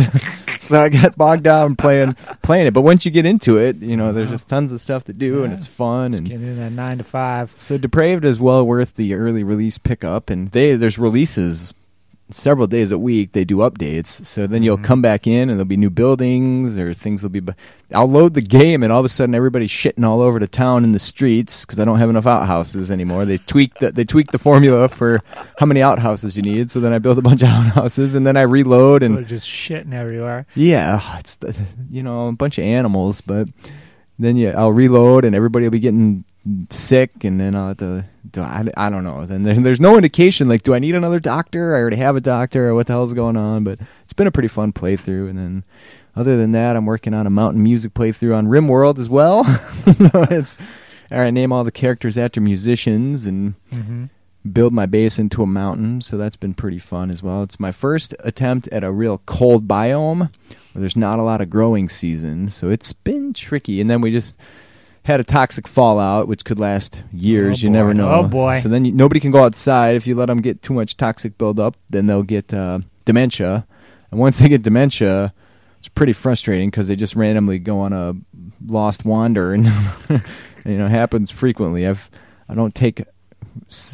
so I got bogged down playing playing it. But once you get into it, you know, there's uh-huh. just tons of stuff to do, and it's fun.
Just
And
getting in that nine to five.
so Depraved is well worth the early release pickup, and they there's releases several days a week they do updates. So then you'll
Mhm.
come back in and there'll be new buildings or things will be. bu- I'll load the game and all of a sudden everybody's shitting all over the town in the streets because I don't have enough outhouses anymore. They tweak the, they tweaked the formula for how many outhouses you need. So then I build a bunch of outhouses and then I reload and
People just shitting everywhere.
yeah, it's the, you know a bunch of animals, but then yeah, I'll reload and everybody will be getting sick, and then I'll have to. Do I, I don't know. Then there, there's no indication like, do I need another doctor? I already have a doctor, or what the hell's going on? But it's been a pretty fun playthrough, and then other than that, I'm working on a mountain music playthrough on RimWorld as well. so it's all right. Name all the characters after musicians and
Mm-hmm.
build my base into a mountain, so that's been pretty fun as well. It's my first attempt at a real cold biome where there's not a lot of growing season, so it's been tricky. And then we just had a toxic fallout, which could last years.
Oh,
you never know.
Oh, boy.
So then you, nobody can go outside if you let them get too much toxic buildup. Then they'll get uh, dementia, and once they get dementia, it's pretty frustrating because they just randomly go on a lost wander, and you know happens frequently. I've I don't take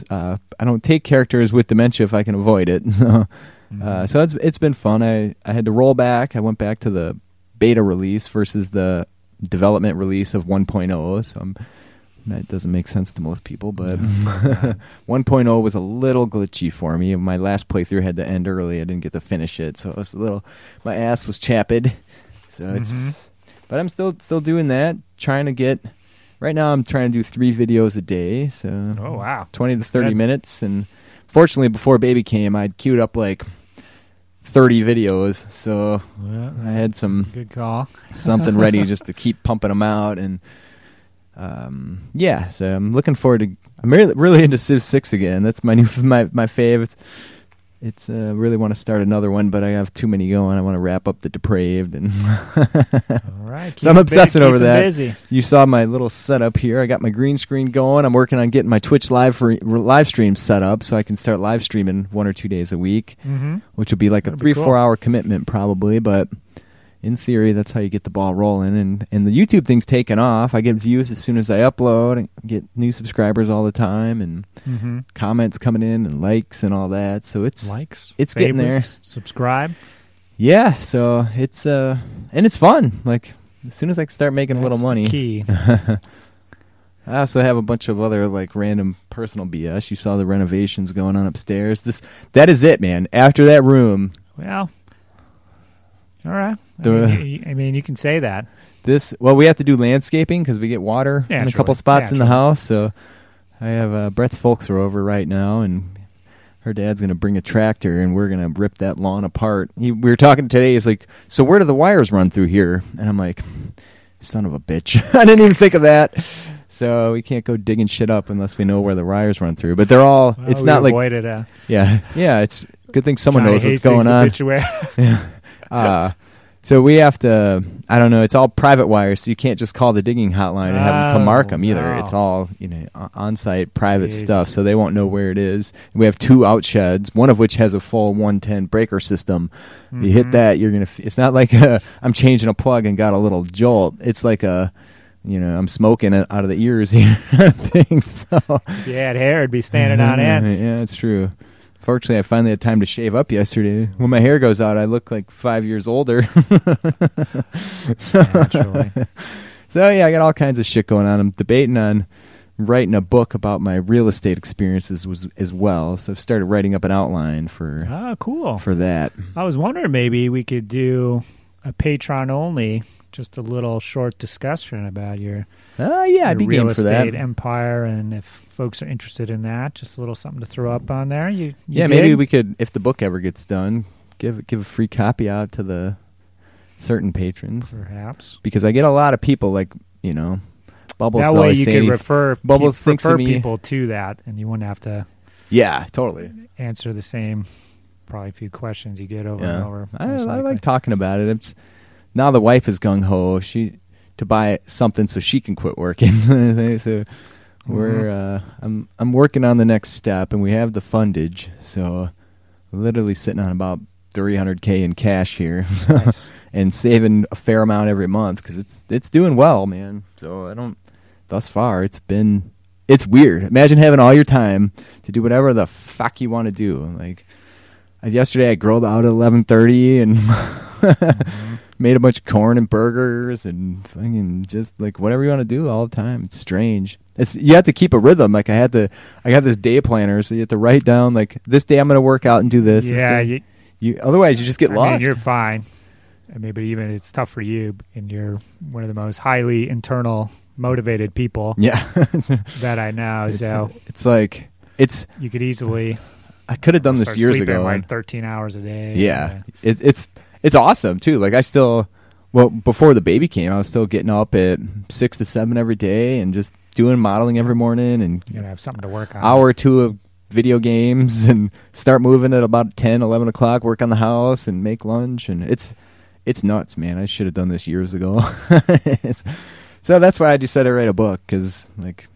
uh, I don't take characters with dementia if I can avoid it. So,
Mm-hmm.
uh, so it's it's been fun. I I had to roll back. I went back to the beta release versus the development release of 1.0. So I'm, that doesn't make sense to most people, but
No, it does not.
1.0 was a little glitchy for me. My last playthrough had to end early. I didn't get to finish it, so it was a little. My ass was chapped. So it's.
Mhm.
But I'm still still doing that. Trying to get. Right now, I'm trying to do three videos a day. So
Oh wow.
20 to 30
good.
minutes. And fortunately, before baby came, I'd queued up like 30 videos. So
Well,
I had some
good call.
something ready just to keep pumping them out. And um, yeah, so I'm looking forward to. I'm really, really into Civ 6 again. That's my new my my fave. It's, it's uh, really want to start another one, but I have too many going. I want to wrap up the Depraved, and
All right.
So I'm
keep it bu-
obsessing
keep
over that.
Busy.
you saw my little setup here. I got my green screen going. I'm working on getting my Twitch live for live stream set up so I can start live streaming one or two days a week,
Mm-hmm.
which would be like a
That'd be
three
cool.
four hour commitment probably, but. In theory, that's how you get the ball rolling, and and the YouTube thing's taken off. I get views as soon as I upload, and get new subscribers all the time, and
Mm-hmm.
comments coming in, and likes, and all that. So it's
Likes.
it's getting there.
Subscribe.
yeah. So it's uh, and it's fun. Like as soon as I start making a little
That's
money,
Key.
I also have a bunch of other like random personal BS. You saw the renovations going on upstairs. This that is it, man. After that room,
Well. All right. I
The-
mean, you, I mean, you can say that.
this well, we have to do landscaping because we get water in a couple spots in the house. So I have uh, Brett's folks are over right now, and her dad's gonna bring a tractor, and we're gonna rip that lawn apart. He, we were talking today. He's like, "So where do the wires run through here?" And I'm like, "Son of a bitch! I didn't even think of that." So we can't go digging shit up unless we know where the wires run through. But they're all.
Well,
it's not like
avoided a
Yeah, yeah. It's good thing someone
Johnny
knows what's going on. Yeah. Uh, so we have to. I don't know. It's all private wires, so you can't just call the digging hotline and have them come mark
Oh,
them either. It's all you know on-site private
Jesus.
stuff, so they won't know where it is. We have two outsheds, one of which has a full 110 breaker system. You hit
Mhm.
that, you're gonna. F- it's not like i I'm changing a plug and got a little jolt. It's like a. You know, I'm smoking it out of the ears here. things. So
If you had hair, it'd be standing on end.
yeah, it's true. Fortunately, I finally had time to shave up yesterday. When my hair goes out, I look like five years older.
Naturally.
so yeah, I got all kinds of shit going on. I'm debating on writing a book about my real estate experiences was, as well. So I've started writing up an outline for
ah, cool.
for that.
I was wondering maybe we could do a Patreon only, just a little short discussion about your,
Oh yeah, I'd be
real
game for that.
estate empire, and if folks are interested in that, just a little something to throw up on there. You, you
yeah, maybe we could, if the book ever gets done, give give a free copy out to the certain patrons
perhaps.
because I get a lot of people like you know. Bubbles
that way you could refer
Bubbles
pe-
thinks
refer
me-
people to that, and you wouldn't have to
Yeah, totally.
answer the same probably a few questions you get over and over.
I, I like talking about it. It's now the wife is gung ho. She to buy something so she can quit working. so we're
Mm-hmm.
uh, I'm I'm working on the next step, and we have the fundage. So literally sitting on about 300k in cash here,
Nice.
and saving a fair amount every month because it's it's doing well, man. So I don't. Thus far, it's been it's weird. Imagine having all your time to do whatever the fuck you want to do. Like Yesterday I grilled out at eleven thirty and made a bunch of corn and burgers and fucking just like whatever you want to do all the time. It's strange. It's you have to keep a rhythm. Like I had to, I got this day planner, so you have to write down like this day I'm going to work out and do this. this
yeah,
day-
you,
you, otherwise you just get
I
lost.
mean, you're fine. I mean, but even it's tough for you, and you're one of the most highly internal motivated people
yeah,
that I know.
it's,
so
it's like it's.
you could easily
I could have done this years ago.
like 13 hours a day.
Yeah, it, it's it's awesome too. Like I still, well, before the baby came, I was still getting up at six to seven every day and just doing modeling every morning and
you have something to work on.
hour or two of video games and start moving at about 10, 11 o'clock. Work on the house and make lunch and it's it's nuts, man. I should have done this years ago. so that's why I decided to write a book because like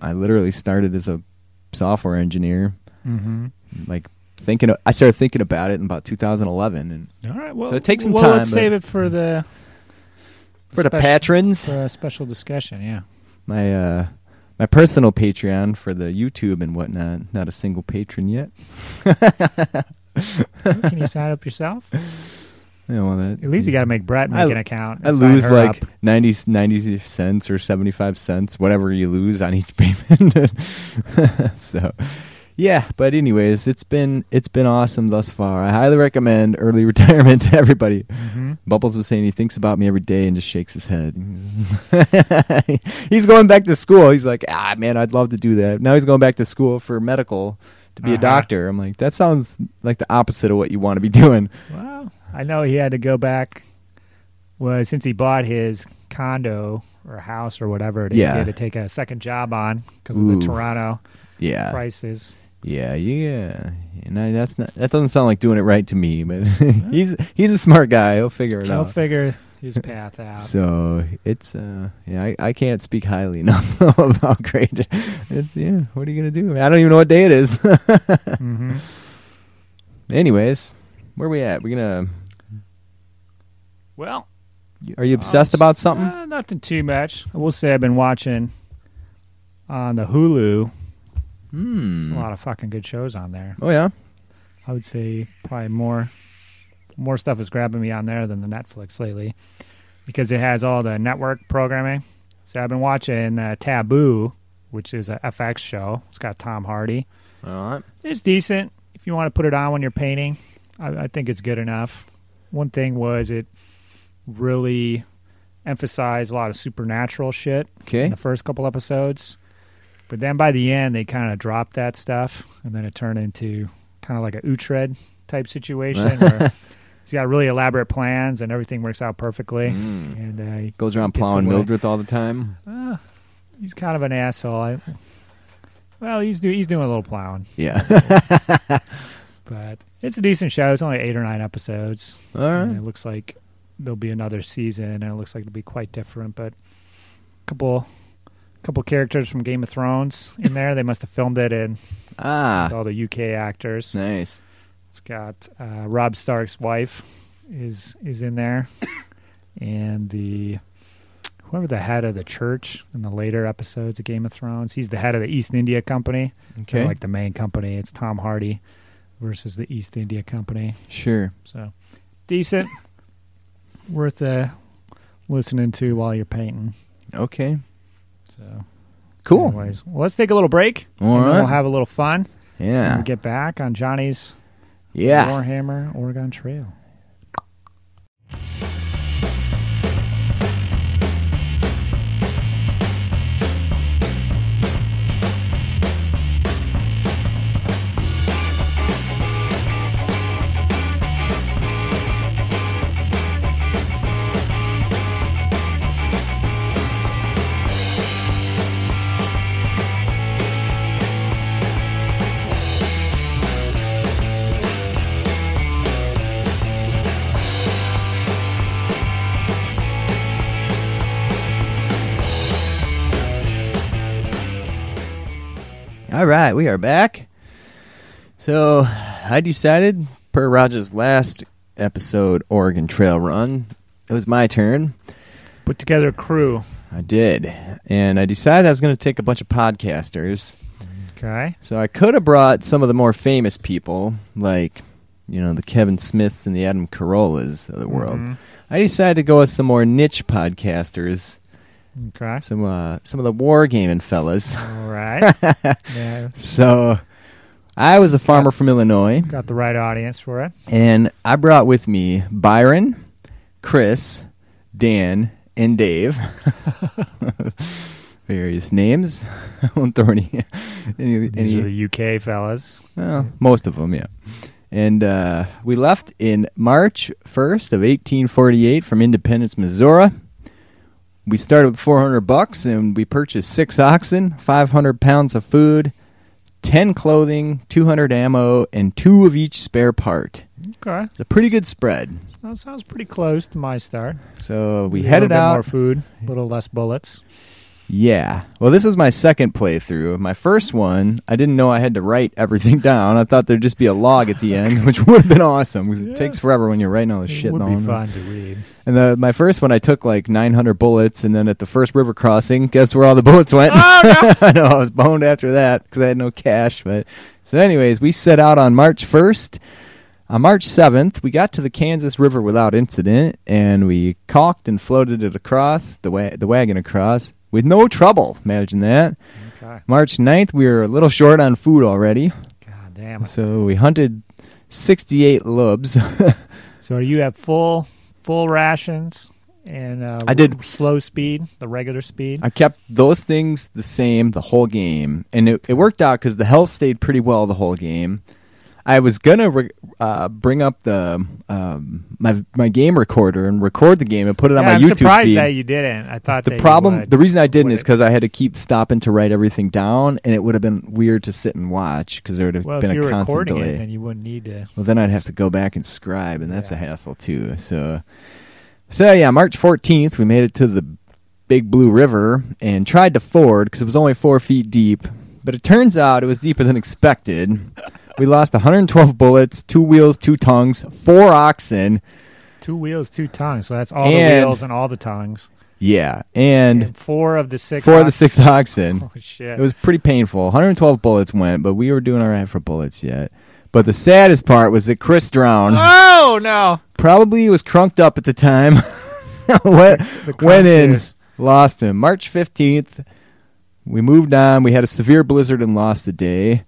I literally started as a software engineer,
hmm
like thinking. I started thinking about it in about 2011 and.
All right. Well,
So it takes some
well,
time,
Let's save it for the
For the patrons,
for a special discussion. Yeah.
my uh my personal Patreon for the YouTube and whatnot. Not a single patron yet.
Can you sign up yourself?
Yeah, well, that,
At least you got to make Brett make
I-
an account.
I lose like
up.
90, 90 cents or 75 cents, whatever you lose on each payment. so, yeah, but anyways, it's been it's been awesome thus far. I highly recommend early retirement to everybody.
Mhm.
Bubbles was saying he thinks about me every day and just shakes his head. he's going back to school. He's like, "Ah, man, I'd love to do that." Now he's going back to school for medical to be a
Uh-huh.
doctor. I'm like, that sounds like the opposite of what you want to be doing.
Well, I know he had to go back. Well, since he bought his condo or house or whatever it is,
Yeah.
he had to take a second job on because of the Toronto
Yeah.
prices.
Yeah, yeah, and I, that's not that doesn't sound like doing it right to me, but he's he's a smart guy. He'll figure it out.
He'll
out.
figure his path out.
so it's uh yeah, I, I can't speak highly enough of how great it, it's. Yeah, what are you gonna do? I don't even know what day it is.
hmm
Anyways, where we at? We gonna?
Well,
Are you obsessed
um,
about something?
uh, nothing too much. I will say I've been watching on the Hulu. There's
Hmm.
a lot of fucking good shows on there.
Oh yeah.
I would say probably more more stuff is grabbing me on there than the Netflix lately because it has all the network programming. So I've been watching uh, Taboo, which is a FX show. It's got Tom Hardy.
All right.
It's decent if you want to put it on when you're painting. I, I think it's good enough. One thing was it really emphasized a lot of supernatural shit
Okay.
in the first couple episodes. But then by the end, they kind of dropped that stuff, and then it turned into kind of like a Utrecht type situation where he's got really elaborate plans and everything works out perfectly.
Mm.
And uh, he-
Goes around plowing
away.
Mildred all the time.
uh, he's kind of an asshole. I, well, he's do, he's doing a little plowing,
Yeah.
but it's a decent show. It's only eight or nine episodes.
all
And it looks like there'll be another season, and it looks like it'll be quite different. But a couple, couple characters from Game of Thrones in there. They must have filmed it in
Ah.
with all the UK actors.
Nice.
It's got uh, Robb Stark's wife is is in there, and the whoever the head of the church in the later episodes of Game of Thrones. He's the head of the East India Company. They're
Okay.
like the main company. It's Tom Hardy versus the East India Company.
Sure.
So decent, worth uh, listening to while you're painting.
Okay.
So
Cool.
Anyways, well, let's take a little break.
All
and
right.
We'll have a little fun.
Yeah.
we'll get back on Johnny's
Yeah.
Warhammer Oregon Trail.
All right, we are back. So I decided, per Roger's last episode, Oregon Trail Run, it was my turn.
Put together a crew.
I did. And I decided I was going to take a bunch of podcasters.
Okay.
So I could have brought some of the more famous people, like you know, the Kevin Smiths and the Adam Carollas of the world.
Mhm.
I decided to go with some more niche podcasters,
Okay.
some uh, some of the wargaming fellas.
All right. yeah.
So I was a farmer from Illinois,
Got the right audience for it.
and I brought with me Byron, Chris, Dan, and Dave. Various names. I won't throw any any,
These
any
are the UK fellas.
Well, most of them, yeah. And uh, we left in March 1st of 1848 from Independence, Missouri. We started with 400 bucks and we purchased six oxen, 500 pounds of food, 10 clothing, 200 ammo, and two of each spare part.
Okay.
It's a pretty good spread.
That sounds pretty close to my start.
So we
A
headed out.
More food, a little less bullets.
Yeah. Well, this is my second playthrough. My first one, I didn't know I had to write everything down. I thought there'd just be a log at the end, which would have been awesome because
Yeah.
it takes forever when you're writing all this
It
shit
would be fun to read.
And the, my first one, I took like 900 bullets, and then at the first river crossing, guess where all the bullets went?
Oh,
I know I was boned after that because I had no cash. But so, anyways, we set out on March 1st. On March 7th, we got to the Kansas River without incident, and we caulked and floated it across the wa- the wagon across with no trouble. Imagine that.
Okay.
March 9th, we were a little short on food already,
God damn.
so we hunted 68 lubs.
So you have full full rations and uh,
I did-
slow speed, the regular speed.
I kept those things the same the whole game, and it, it worked out because the health stayed pretty well the whole game. I was gonna re- uh, bring up the um, my my game recorder and record the game and put it on
yeah,
my
I'm
YouTube
surprised
feed.
that you didn't. I thought that
the problem, the reason I didn't is because I had to keep stopping to write everything down, and it would have been weird to sit and watch because there would have
well,
been
if
a constant
recording
delay.
it, then you wouldn't need to.
Well, then I'd have to go back and scribe, and that's a hassle too. So, so yeah, March 14th, we made it to the Big Blue River and tried to ford because it was only four feet deep. But it turns out it was deeper than expected. We lost 112 bullets, two wheels, two tongues, four oxen.
Two wheels, two tongues. So that's all
And-
the wheels and all the tongues.
Yeah, and
four of the six.
four of the six oxen.
Oh shit!
It was pretty painful. 112 bullets went, but we were doing all right for bullets yet. But the saddest part was that Chris drowned.
Oh no!
Probably was crunked up at the time. went,
The
went in,
Crunkers.
lost him. March 15th, we moved on. We had a severe blizzard and lost a day.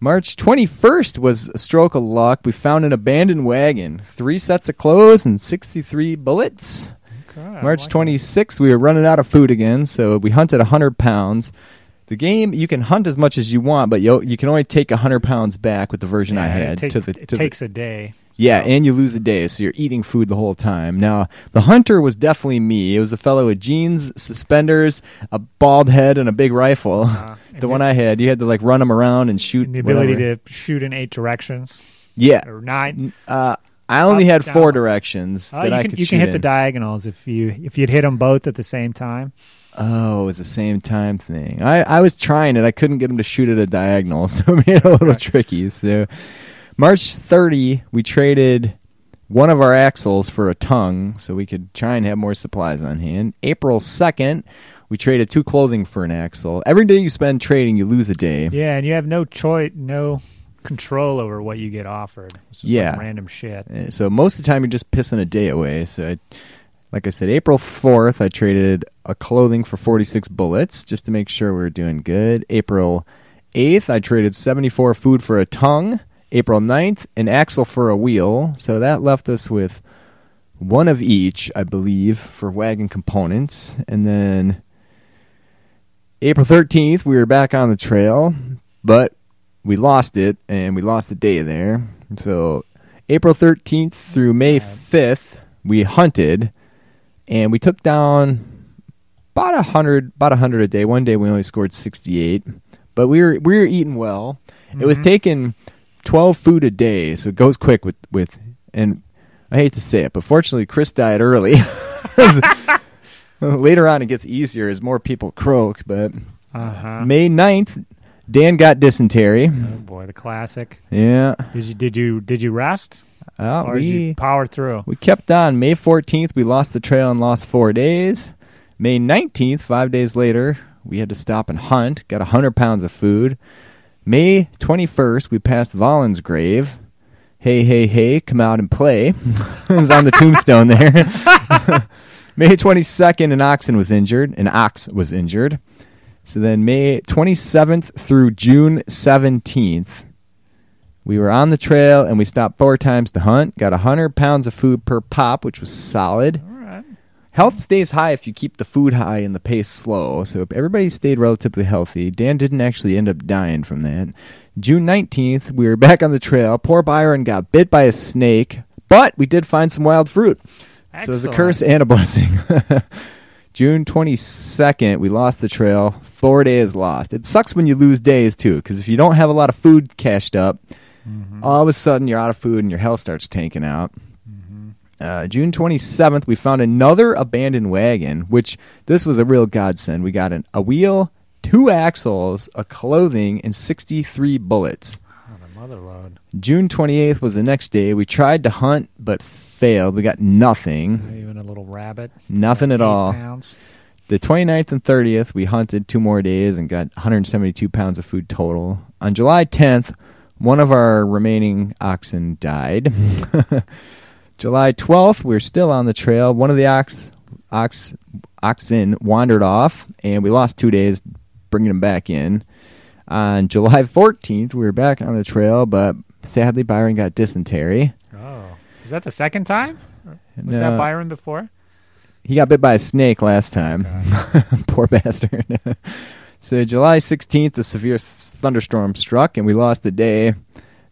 March 21st was a stroke of luck. We found an abandoned wagon, three sets of clothes, and 63 bullets. March
like
26th, we were running out of food again, so we hunted 100 pounds. The game, you can hunt as much as you want, but you you can only take 100 pounds back with the
it.
version I
Yeah, it
had.
take-
to the,
it
to the-
takes a day.
yeah,
so-
and you lose a day, so you're eating food the whole time. Now, the hunter was definitely me. It was a fellow with jeans, suspenders, a bald head, and a big rifle.
Uh, and
the one I had, you had to like run them around and shoot.
the ability
whatever.
to shoot in eight directions
yeah.
or nine.
Uh, I only
Up,
had four directions
Oh,
that
you
I
can
could
you can hit the diagonals if you if you'd hit them both at the same time.
Oh, it was the same time thing. I, I was trying it. I couldn't get them to shoot at a diagonal, so it made it a little
Right.
tricky. So, March 30, we traded one of our axles for a tongue so we could try and have more supplies on hand. April 2nd, we traded two clothing for an axle. Every day you spend trading, you lose a day.
Yeah, and you have no choice, no control over what you get offered. It's just
Yeah.
like random shit.
Uh, So most of the time you're just pissing a day away. So I, like I said, April 4th, I traded a clothing for 46 bullets just to make sure we were doing good. April 8th, I traded 74 food for a tongue. April 9th, an axle for a wheel. So that left us with one of each, I believe, for wagon components. And then April 13th, we were back on the trail, but we lost it and we lost the day there. So April 13th through May 5th, we hunted and we took down about a hundred, about a hundred a day. One day we only scored 68, but we were we were eating well. It was
Mhm.
taking 12 food a day, so it goes quick with with. And I hate to say it, but fortunately Chris died early. Later on, it gets easier as more people croak. But
Uh-huh.
May 9th, Dan got dysentery.
Oh boy, the classic.
Yeah.
Did you did you did you rest
Uh,
or did you
we
power through?
we kept on. May 14th, we lost the trail and lost four days. May 19th, five days later, we had to stop and hunt. Got 100 pounds of food. May 21st, we passed Vollin's grave. Hey, hey, hey, come out and play. it was on the tombstone there. May 22nd, an oxen was injured. An ox was injured. So then May 27th through June 17th, we were on the trail and we stopped four times to hunt. Got 100 pounds of food per pop, which was solid.
All right.
Health stays high if you keep the food high and the pace slow. So everybody stayed relatively healthy. Dan didn't actually end up dying from that. June 19th, we were back on the trail. Poor Byron got bit by a snake, but we did find some wild fruit. So it's a curse and a blessing. June 22nd, we lost the trail. Four days lost. It sucks when you lose days, too, because if you don't have a lot of food cached up,
Mm-hmm.
all of a sudden you're out of food and your health starts tanking out.
Mm-hmm.
Uh, June 27th, we found another abandoned wagon, which this was a real godsend. We got an, a wheel, two axles, a clothing, and 63 bullets.
Oh, the mother load.
June 28th was the next day. We tried to hunt but failed. We got nothing.
Even a little rabbit.
Nothing at all.
Pounds.
The 29th and 30th, we hunted two more days and got 172 pounds of food total. On July 10th, one of our remaining oxen died. July 12th, we are still on the trail. One of the ox, ox, oxen wandered off, and we lost two days bringing him back in. On July 14th, we were back on the trail, but sadly, Byron got dysentery.
Oh. Is that the second time? Was
No.
that Byron before?
He got bit by a snake last time. Poor bastard. so July 16th, a severe s- thunderstorm struck, and we lost a day.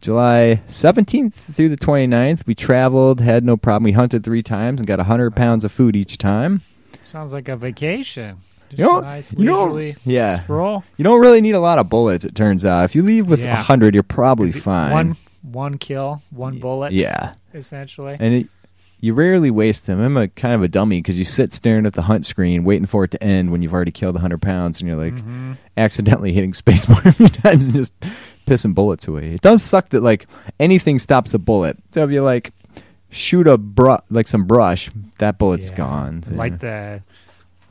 July 17th through the 29th, we traveled, had no problem. We hunted three times and got 100 pounds of food each time.
Sounds like a vacation. Just
You know-
a nice
you
leisurely
yeah.
stroll.
You don't really need a lot of bullets, it turns out. If you leave with a
Yeah.
100, you're probably fine.
One one kill, one bullet,
yeah.
Essentially.
And it, you rarely waste them. I'm a kind of a dummy because you sit staring at the hunt screen, waiting for it to end when you've already killed 100 pounds, and you're like
Mhm.
accidentally hitting spacebar a few times and just pissing bullets away. It does suck that like anything stops a bullet. So if you like shoot a bru- like some brush, that bullet's
Yeah.
gone. So,
Like the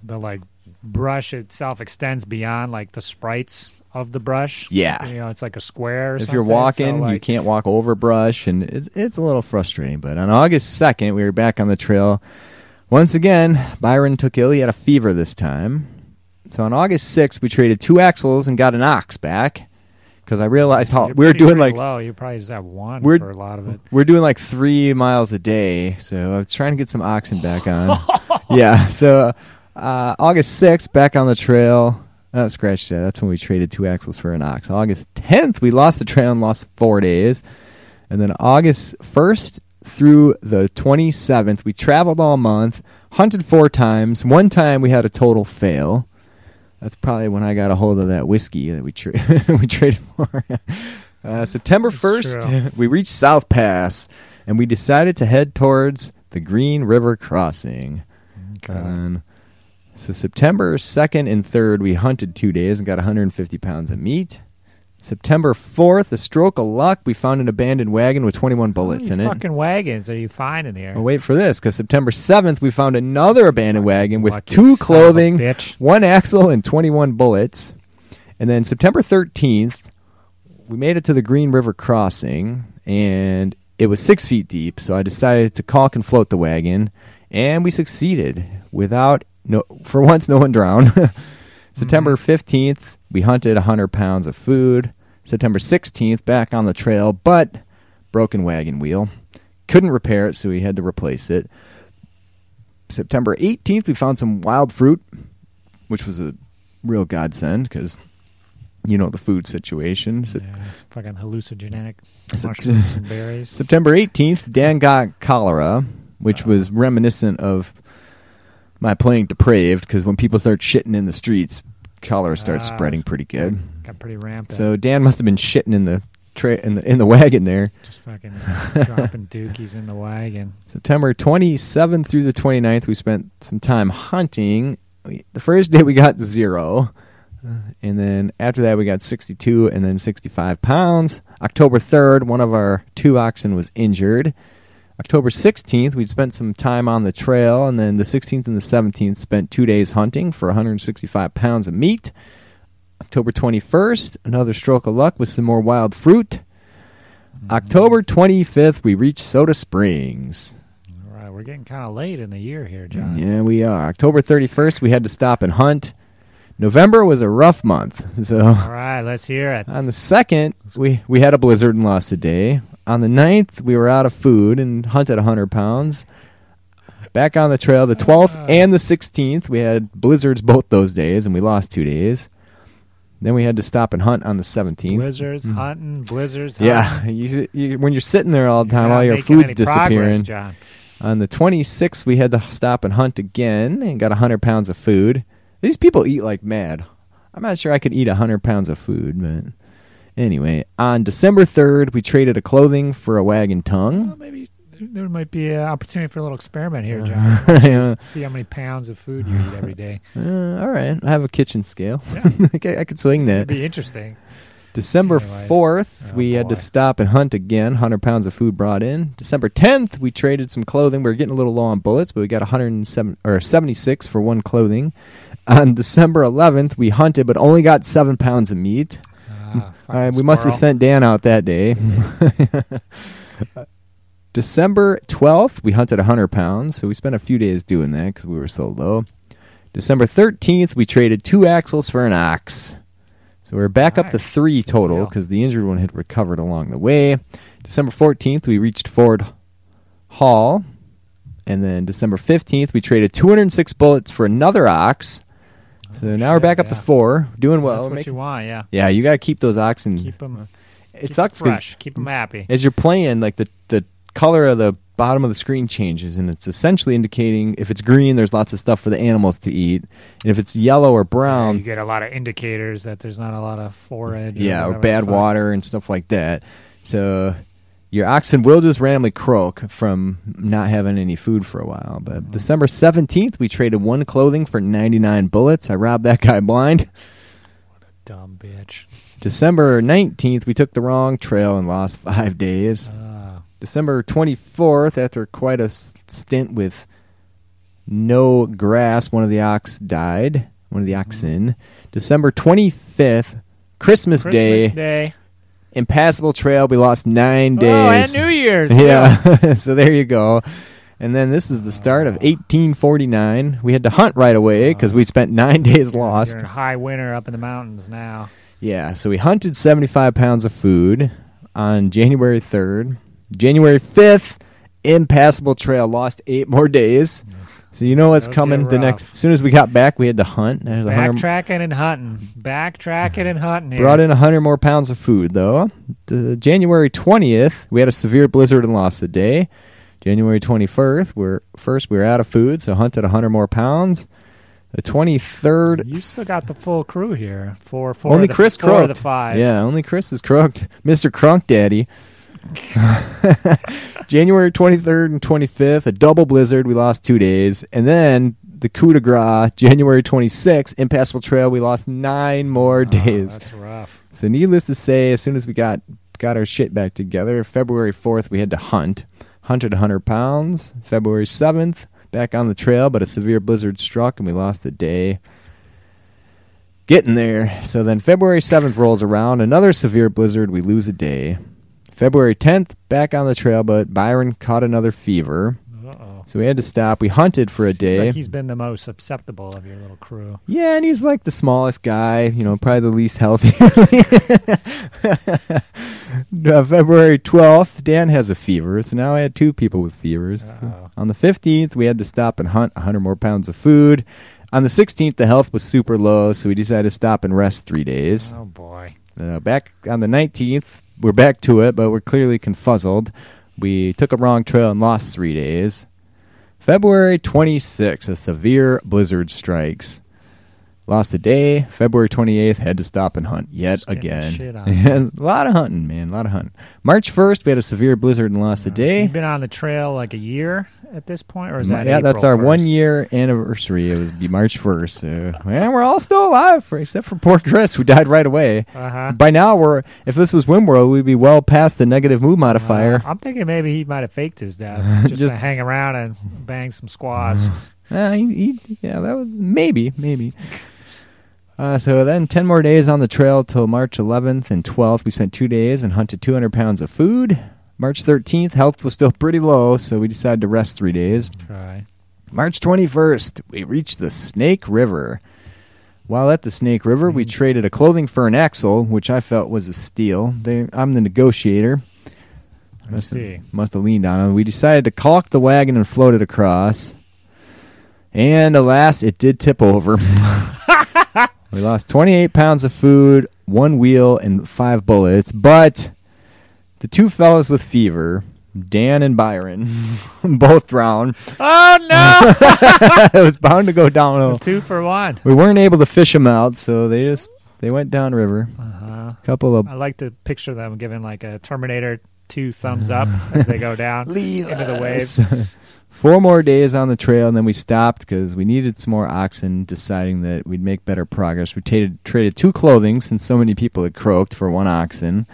the like brush itself extends beyond like the sprites of the brush.
Yeah.
You know, it's like a square or
if you're
so,
walking, you can't walk over brush, and it's it's a little frustrating. But on August second, we were back on the trail. Once again, Byron took ill. He had a fever this time. So on August sixth, we traded two axles and got an ox back because I realized how we were doing like
low. You probably just have one
We're-
for a lot of it.
we're doing like three miles a day. So I was trying to get some oxen back on. yeah. So uh, August 6th, back on the trail. Oh, scratch that. That's when we traded two axles for an ox. August 10th, we lost the trail and lost four days. And then August 1st through the 27th, we traveled all month, hunted four times. One time we had a total fail. That's probably when I got a hold of that whiskey that we tra- we traded for. uh, September 1st, we reached South Pass and we decided to head towards the Green River Crossing.
Okay.
And so September 2nd and 3rd, we hunted two days and got 150 pounds of meat. September 4th, a stroke of luck, we found an abandoned wagon with 21 bullets in it.
fucking wagons are you finding here?
Well, wait for this, because September 7th, we found another abandoned wagon with
Lucky
two
of a
clothing,
bitch.
one axle, and 21 bullets. And then September 13th, we made it to the Green River Crossing, and it was six feet deep. So I decided to caulk and float the wagon, and we succeeded without no. For once, no one drowned. September mm-hmm. 15th, we hunted 100 pounds of food. September 16th, back on the trail, but broken wagon wheel. Couldn't repair it, so we had to replace it. September 18th, we found some wild fruit, which was a real godsend because you know the food situation.
Yeah, it's fucking hallucinogenic mushrooms and berries.
September 18th, Dan got cholera, which was reminiscent of my playing depraved because when people start shitting in the streets, cholera starts
Ah,
spreading pretty good.
Got pretty rampant.
So Dan must have been shitting in the tra- in the in the wagon there.
just fucking dropping dookies in the wagon.
September 27th through the 29th, we spent some time hunting. We, the first day we got zero. Uh, and then after that, we got 62 and then 65 pounds. October 3rd, one of our two oxen was injured. October 16th, we'd spent some time on the trail. And then the 16th and the 17th, spent two days hunting for 165 pounds of meat. October 21st, another stroke of luck with some more wild fruit. Mm-hmm. October 25th, we reached Soda Springs.
All right, we're getting kind of late in the year here, John.
Mm, yeah, we are. October 31st, we had to stop and hunt. November was a rough month. So
All right, let's hear it.
on the 2nd, we, we had a blizzard and lost a day. On the 9th, we were out of food and hunted 100 pounds. Back on the trail, the 12th
Ah.
and the 16th, we had blizzards both those days and we lost two days. Then we had to stop and hunt on the 17th.
Blizzards, hunting, blizzards.
Mm. Yeah, you, you, when you're sitting there all the time, all your food's
progress,
disappearing.
John.
On the 26th, we had to stop and hunt again and got 100 pounds of food. These people eat like mad. I'm not sure I could eat 100 pounds of food, but anyway. On December 3rd, we traded a clothing for a wagon
Well,
tongue.
maybe there might be an opportunity for a little experiment here, John.
Yeah.
See how many pounds of food you eat every day.
Uh, all right, I have a kitchen scale.
Yeah.
I could- I could swing
It'd
that.
be interesting.
December
Anyways.
4th,
Oh,
we had to stop and hunt again. 100 pounds of food brought in. December 10th, we traded some clothing. We were getting a little low on bullets, but we got 107 or 76 for one clothing. On December 11th, we hunted, but only got seven pounds of meat.
Ah,
All right, we must have sent Dan out that day. December 12th, we hunted 100 pounds, so we spent a few days doing that because we were so low. December 13th, we traded two axles for an ox. So we're back up to three total because the injured one had recovered along the way. December 14th, we reached Fort Hall. And then December 15th, we traded 206 bullets for another ox. So now we're back up to four. Doing well.
That's what you want, yeah.
yeah, you got to keep those oxen.
Keep them.
it sucks because
fresh. Keep them happy.
as you're playing, like the the color of the bottom of the screen changes, and it's essentially indicating if it's green, there's lots of stuff for the animals to eat, and if it's yellow or
Yeah,
brown,
you get a lot of indicators that there's not a lot of forage.
yeah, or
whatever
bad water and stuff like that. So your oxen will just randomly croak from not having any food for a while. But
Mm-hmm.
December 17th, we traded one clothing for 99 bullets. I robbed that guy blind.
What a dumb bitch.
December 19th, we took the wrong trail and lost five days.
Ah,
December 24th, after quite a stint with no grass, one of the ox died. One of the oxen. December 25th, Christmas,
Christmas
Day,
Day.
Impassable trail. We lost nine days.
Oh, and New Year's. too.
yeah. so there you go. And then this is the start of 1849. We had to hunt right away uh-huh. because we spent nine days
You're
lost.
in high winter up in the mountains now.
Yeah, so we hunted 75 pounds of food on January 3rd. January 5th, impassable trail, lost eight more days. Mm-hmm. So you know what's
Those
coming
get
the
rough.
next. As soon as we got back, we had to hunt. There's a hundred,
Backtracking and hunting. Backtracking and hunting. Here.
brought in 100 more pounds of food, though. The January 20th, we had a severe blizzard and lost a day. January 21st, we're, first we were out of food, so hunted 100 more pounds. The 23rd,
You still got the full crew here. Four, four.
Only
of the,
Chris
four of
croaked.
the five.
Yeah, only Chris is croaked. Mr. Crunk Daddy. January 23rd and 25th, a double blizzard. We lost two days. And then the coup de grace, January 26th, Impassable Trail. We lost nine more
Oh,
days.
That's rough.
So, needless to say, as soon as we got got our shit back together, February 4th, we had to hunt. Hunted 100 pounds. February 7th, back on the trail, but a severe blizzard struck and we lost a day. Getting there. So then February 7th rolls around, another severe blizzard, we lose a day. February 10th, back on the trail, but Byron caught another fever.
Uh-oh.
So we had to stop. We hunted for a day.
Like he's been the most susceptible of your little crew.
Yeah, and he's like the smallest guy, you know, probably the least healthy. Uh, February 12th, Dan has a fever, so now I had two people with fevers.
Uh-oh.
On the 15th, we had to stop and hunt 100 more pounds of food. On the 16th, the health was super low, so we decided to stop and rest three days.
Oh boy.
Uh, back on the 19th, we're back to it, but we're clearly confuzzled. We took a wrong trail and lost three days. February 26th, a severe blizzard strikes. Lost a day. February 28th, had to stop and hunt yet
Just
again.
shit on.
And a lot of hunting, man. A lot of hunting. March 1st, we had a severe blizzard and lost a
Uh, So
day.
you've been on the trail like a year at this point, or is that?
yeah,
April
that's our
1st?
one year anniversary. It was be March 1st. So, man, we're all still alive, for, except for poor Chris, who died right away.
Uh-huh.
By now, we're if this was RimWorld, we'd be well past the negative mood modifier.
Uh, I'm thinking maybe he might have faked his death just,
Just-
to hang around and bang some squaws.
Uh, he, he, yeah, that was maybe, maybe. Uh, so then 10 more days on the trail till March 11th and 12th. We spent two days and hunted 200 pounds of food. March 13th, health was still pretty low, so we decided to rest three days.
Okay.
March 21st, we reached the Snake River. While at the Snake River, we
Mhm.
traded a clothing for an axle, which I felt was a steal. They, I'm the negotiator.
I see.
Must have leaned on him. We decided to caulk the wagon and float it across. And alas, it did tip over. we lost 28 pounds of food, one wheel, and five bullets. But the two fellas with fever, Dan and Byron, both drowned.
Oh no!
it was bound to go downhill.
Two for one.
We weren't able to fish them out, so they just they went downriver.
Uh-huh.
couple of
I like to picture them giving like a Terminator two thumbs up as they go down
leave
into the waves.
Four more days on the trail, and then we stopped because we needed some more oxen. Deciding that we'd make better progress, we traded traded two clothing since so many people had croaked for one oxen.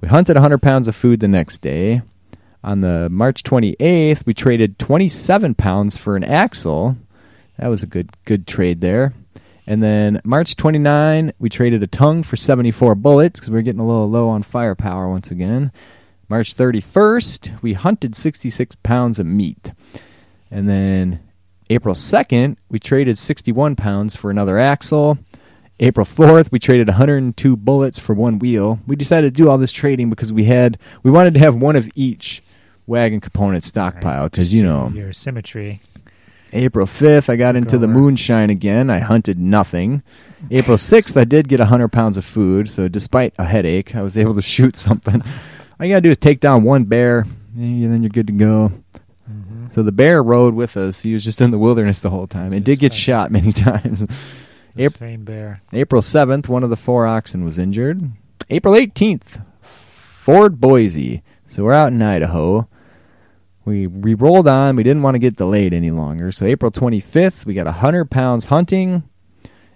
We hunted 100 pounds of food the next day. On the March 28th, we traded 27 pounds for an axle. That was a good good trade there. And then March 29, we traded a tongue for 74 bullets because we were getting a little low on firepower once again. March 31st, we hunted 66 pounds of meat. And then April 2nd, we traded 61 pounds for another axle. April 4th, we traded 102 bullets for one wheel. We decided to do all this trading because we had we wanted to have one of each wagon component stockpile because you know
your symmetry.
April 5th, I got into the
Goer.
moonshine again. I hunted nothing. April 6th, I did get 100 pounds of food, so despite a headache, I was able to shoot something. All you got to do is take down one bear, and then you're good to go.
Mm-hmm.
So the bear rode with us. He was just in the wilderness the whole time and did get shot many times.
The
Ap-
same bear.
April 7th, one of the four oxen was injured. April 18th, Fort Boise. So we're out in Idaho. We we rolled on. We didn't want to get delayed any longer. So April 25th, we got 100 pounds hunting.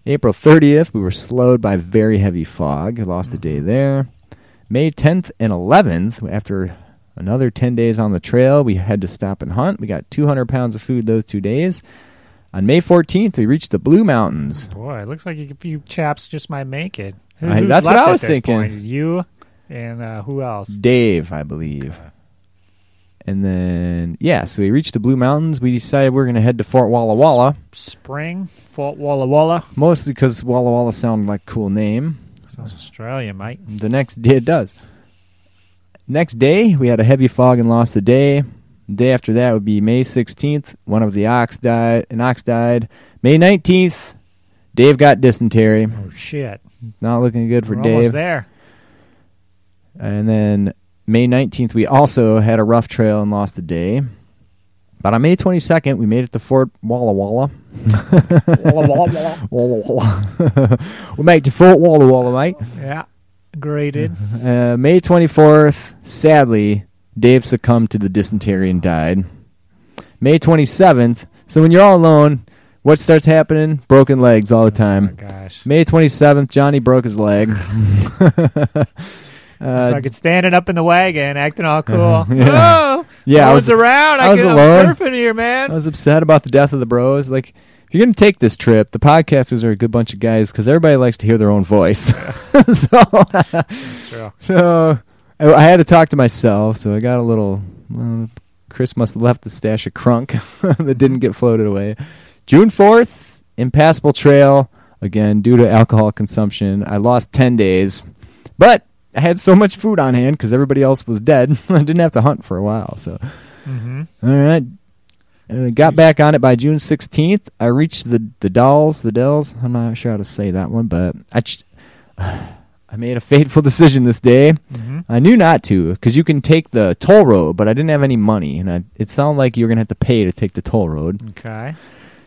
April 30th, we were slowed by very heavy fog. Lost a day there. May 10th and 11th, after another 10 days on the trail, we had to stop and hunt. We got 200 pounds of food those two days. On May 14th, we reached the Blue Mountains.
Boy, it looks like you, you chaps just might make it. Who,
I- that's what I was thinking.
point? You and uh, who else?
Dave, I believe. And then, yeah, so we reached the Blue Mountains. We decided we are going to head to Fort Walla Walla,
Spring, Fort Walla Walla.
mostly because Walla Walla sounded like a cool name.
Sounds Australian, mate.
The next day, it does. Next day, we had a heavy fog and lost a day. The day after that would be May 16th. One of the ox died. An ox died. May 19th, Dave got dysentery.
Oh shit!
Not looking good for
We're
Dave.
almost there.
And then May 19th, we also had a rough trail and lost a day. But on May 22nd, we made it to Fort Walla Walla.
Walla Walla Walla.
Walla Walla. we to Fort Walla Walla, mate.
Yeah, graded.
Uh, May 24th, sadly, Dave succumbed to the dysentery and died. May 27th, so when you're all alone, what starts happening? Broken legs all the
Oh
time.
my gosh.
May 27th, Johnny broke his leg. uh,
Fucking standing up in the wagon, acting all cool.
Yeah. Yeah, I
one's
was,
around. I,
I was alone.
I'm surfing here, man.
I was upset about the death of the bros. Like, if you're going to take this trip, the podcasters are a good bunch of guys because everybody likes to hear their own voice. so,
That's true.
so I, I had to talk to myself. So I got a little. Uh, Chris must have left the stash of crunk that didn't get floated away. June 4th, Impassable Trail. Again, due to alcohol consumption, I lost 10 days. But I had so much food on hand because everybody else was dead. I didn't have to hunt for a while. So.
Mm-hmm.
All right. Uh, got back on it by June 16th. I reached the the dolls, the dells. I'm not sure how to say that one, but I ch- I made a fateful decision this day.
Mm-hmm.
I knew not to because you can take the toll road, but I didn't have any money, and I, it sounded like you were gonna have to pay to take the toll road.
Okay.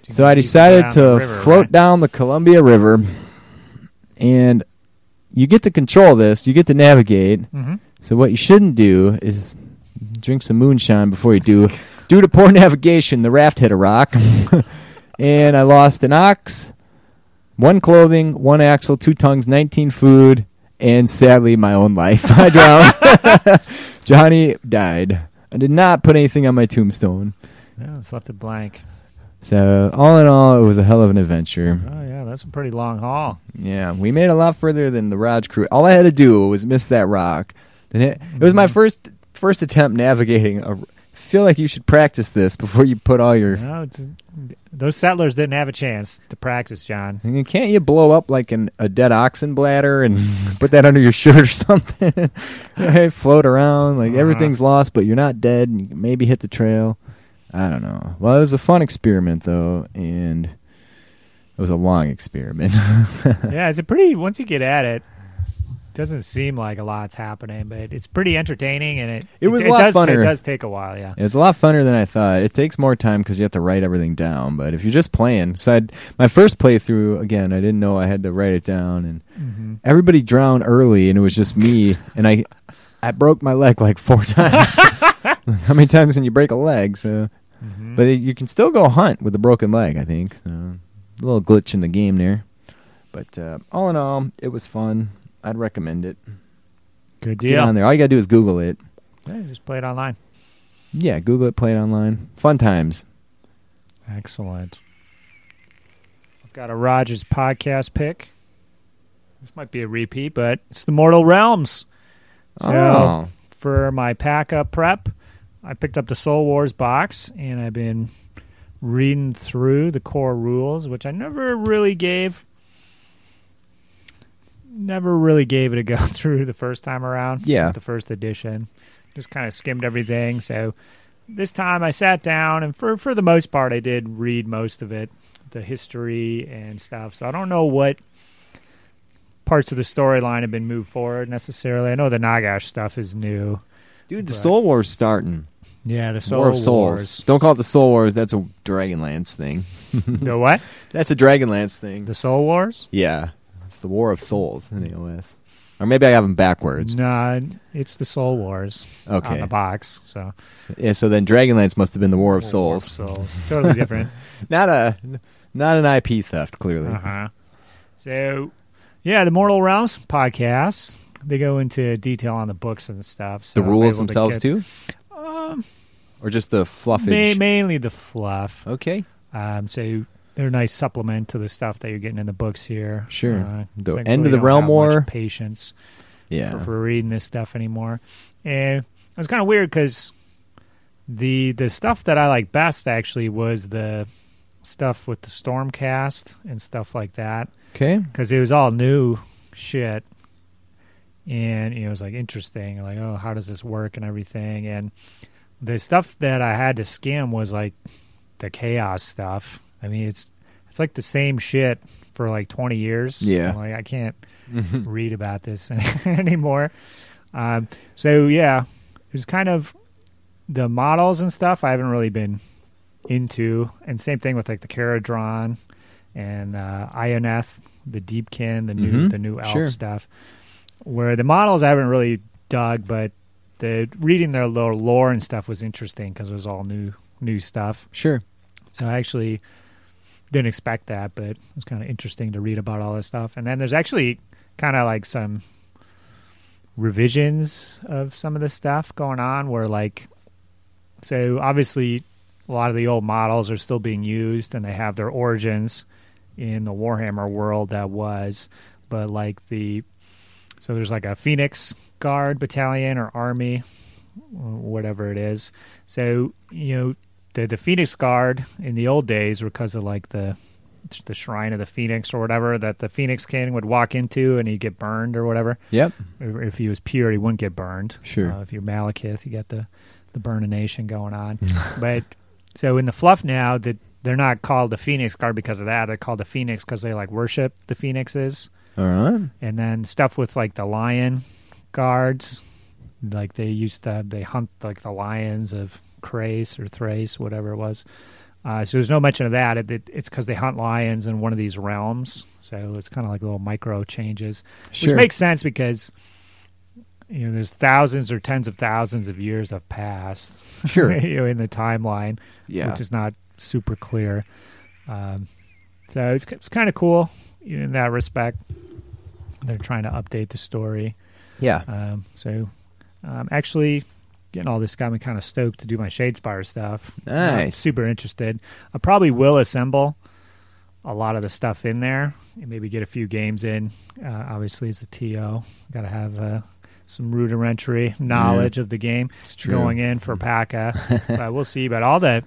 So I decided to
river,
float
right?
down the Columbia River, and you get to control this. You get to navigate.
Mm-hmm.
So what you shouldn't do is drink some moonshine before you do. Due to poor navigation, the raft hit a rock, and I lost an ox, one clothing, one axle, two tongues, nineteen food, and sadly my own life. I drowned. Johnny died. I did not put anything on my tombstone.
Yeah, it's left a blank.
So all in all, it was a hell of an adventure.
Oh yeah, that's a pretty long haul.
Yeah, we made a lot further than the Raj crew. All I had to do was miss that rock. Then it, it was my
Mhm.
first first attempt navigating. A, feel like you should practice this before you put all your.
No, those settlers didn't have a chance to practice, John.
Mean, Can't you blow up like an, a dead oxen bladder and put that under your shirt or something? Right, Float around like
Uh-huh.
everything's lost, but you're not dead, and you can maybe hit the trail. I don't know. Well, it was a fun experiment though, and it was a long experiment.
yeah, it's a pretty. Once you get at it, doesn't seem like a lot's happening, but it's pretty entertaining, and it
It was a
it
lot
does,
funner.
It does take a while, yeah.
It's a lot funner than I thought. It takes more time because you have to write everything down. But if you're just playing, so I'd, my first playthrough again, I didn't know I had to write it down, and
Mm-hmm.
everybody drowned early, and it was just me, and I, I broke my leg like four times. How many times can you break a leg? So,
Mm-hmm.
but you can still go hunt with a broken leg. I think so. A little glitch in the game there, but uh, all in all, it was fun. I'd recommend it.
Good deal.
Get on there. All you gotta do is Google it.
Yeah, just play it online.
Yeah, Google it. Play it online. Fun times.
Excellent. I've got a Rogers podcast pick. This might be a repeat, but it's the Mortal Realms. So
oh.
for my pack up prep, I picked up the Soul Wars box and I've been reading through the core rules, which I never really gave never really gave it a go through the first time around.
Yeah.
The first edition. Just kind of skimmed everything. So this time I sat down and for for the most part I did read most of it, the history and stuff. So I don't know what parts of the storyline have been moved forward necessarily. I know the Nagash stuff is new.
Dude, the
Right.
Soul War's starting.
Yeah, the Soul
War of Souls.
Wars.
Don't call it the Soul Wars. That's a Dragonlance thing.
the what?
That's a Dragonlance thing.
The Soul Wars?
yeah, it's the War of Souls in AOS. Or maybe I have them backwards.
No, it's the Soul Wars on
Okay.
the box. So
Yeah, so then Dragonlance must have been the War of
War
Souls.
Souls. Totally different.
Not a, not an IP theft, clearly.
uh huh. So, yeah, the Mortal Realms podcast. They go into detail on the books and stuff. So
The rules themselves
get-
too,
Um,
or just the fluffage.
ma- mainly the fluff.
Okay,
Um, so they're a nice supplement to the stuff that you're getting in the books here.
Sure.
Uh,
The End of the Realm War.
Patience.
yeah.
for, for reading this stuff anymore. And it was kind of weird because the the stuff that I like best actually was the stuff with the Stormcast and stuff like that
Okay.
because it was all new shit. And you know, it was like interesting, like oh, how does this work and everything. And the stuff that I had to skim was like the chaos stuff. I mean, it's it's like the same shit for like twenty years.
Yeah.
I'm like I can't read about this anymore. Um, so yeah, it's kind of the models and stuff. I haven't really been into, and same thing with like the Kharadron and uh, Idoneth, the Deepkin, the new
Mhm.
the new elf
Sure.
stuff. Where the models I haven't really dug, but the reading their little lore and stuff was interesting because it was all new new stuff.
Sure.
So I actually didn't expect that, but it was kind of interesting to read about all this stuff. And then there's actually kind of like some revisions of some of this stuff going on where like so obviously a lot of the old models are still being used and they have their origins in the Warhammer world that was, but like the so there's like a Phoenix Guard battalion or army, whatever it is. So you know the the Phoenix Guard in the old days were because of like the the shrine of the Phoenix or whatever that the Phoenix King would walk into and he'd get burned or whatever.
Yep.
If he was pure, he wouldn't get burned.
Sure.
Uh, if you're Malekith, you get the the burnination going on. but so in the fluff now that they're not called the Phoenix Guard because of that. They're called the Phoenix because they like worship the phoenixes.
All right.
And then stuff with like the lion guards, like they used to they hunt like the lions of Chrace or Thrace, whatever it was. Uh, so there's no mention of that. It, it, it's because they hunt lions in one of these realms. So it's kind of like little micro changes,
Sure.
which makes sense because you know there's thousands or tens of thousands of years have passed.
Sure.
you know, in the timeline
yeah.
which is not super clear. Um, so it's it's kind of cool in that respect. They're trying to update the story.
yeah.
Um, so um, actually, getting all this got me kind of stoked to do my Shadespire stuff. I'm
Nice.
super interested. I probably will assemble a lot of the stuff in there and maybe get a few games in. Uh, obviously, as a TO, got to have uh, some rudimentary knowledge of the game going in for PACA. but we'll see. But all that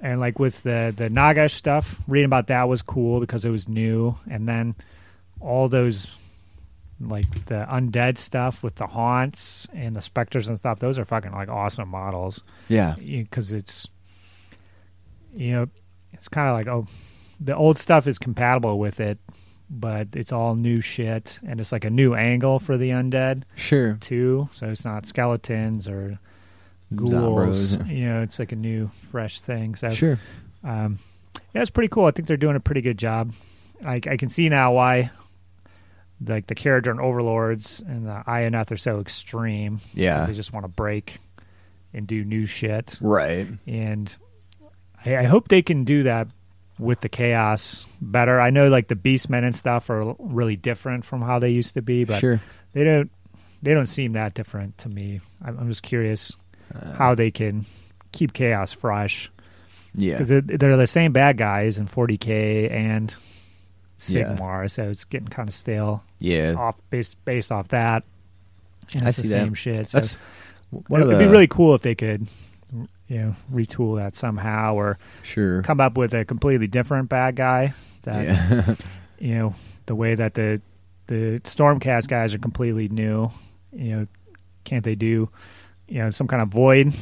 and like with the the Nagash stuff, reading about that was cool because it was new, and then all those like the undead stuff with the haunts and the specters and stuff. Those are fucking like awesome models
Yeah.
because it's you know it's kind of like oh the old stuff is compatible with it but it's all new shit and it's like a new angle for the undead
Sure.
too so it's not skeletons or ghouls
Zombros.
you know it's like a new fresh thing so
Sure.
um, yeah it's pretty cool i think they're doing a pretty good job i, I can see now why like the Kharadron overlords and the Idoneth are so extreme 'cause
Yeah.
they just want to break and do new shit
Right.
and I, I hope they can do that with the chaos better. I know like the beastmen and stuff are really different from how they used to be, but
sure.
they don't they don't seem that different to me. I'm, I'm just curious
Uh,
how they can keep chaos fresh
Yeah.
because they're, they're the same bad guys in 40k and
Yeah.
Sigmar, so it's getting kind of stale
Yeah.
off based based off that. And
I
it's the
see that.
same shit. So
That's one
it'd
of the
be really cool if they could, you know, retool that somehow or
sure.
come up with a completely different bad guy that
Yeah.
you know the way that the the stormcast guys are completely new you know can't they do you know some kind of void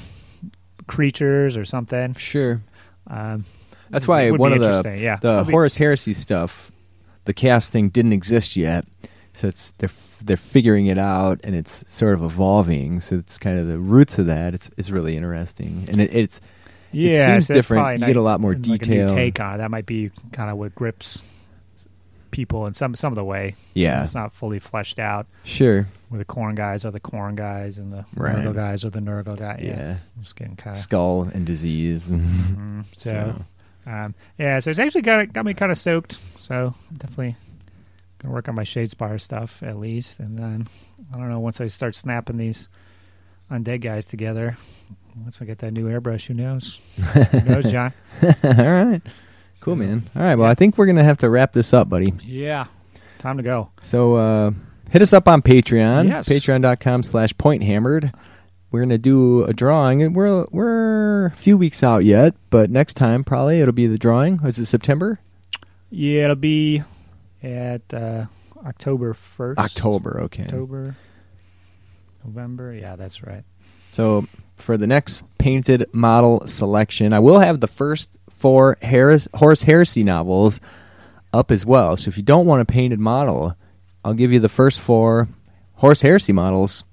creatures or something
sure.
um
That's why
would
one
be
of the
yeah
the
be-
Horus Heresy stuff, the cast thing didn't exist yet. So it's they're f- they're figuring it out and it's sort of evolving. So it's kind of the roots of that. It's it's really interesting and it, it's
yeah
seems
so
different. You get a lot more
like
detail.
take on it that might be kind of what grips people in some some of the way
yeah
it's not fully fleshed out
sure
where the Khorne guys are the Khorne guys and the
Right.
Nurgle guys are the Nurgle guys yeah,
yeah,
just getting kind of
skull and disease.
Mhm. So, um, yeah, so it's actually got got me kind of stoked. So definitely gonna work on my Shadespire stuff at least, and then I don't know once I start snapping these undead guys together. Once I get that new airbrush, who knows? Who knows, John?
all right, cool, man. All right, well, I think we're gonna have to wrap this up, buddy.
Yeah, time to go.
So uh, hit us up on Patreon,
Yes.
patreon.com slash point hammered. We're gonna do a drawing, and we're we're a few weeks out yet, but next time probably it'll be the drawing. Is it September?
Yeah, it'll be at uh, October first.
October, okay.
October, November. Yeah, that's right.
So for the next painted model selection, I will have the first four Harris, Horus Heresy novels up as well. So if you don't want a painted model, I'll give you the first four Horus Heresy models.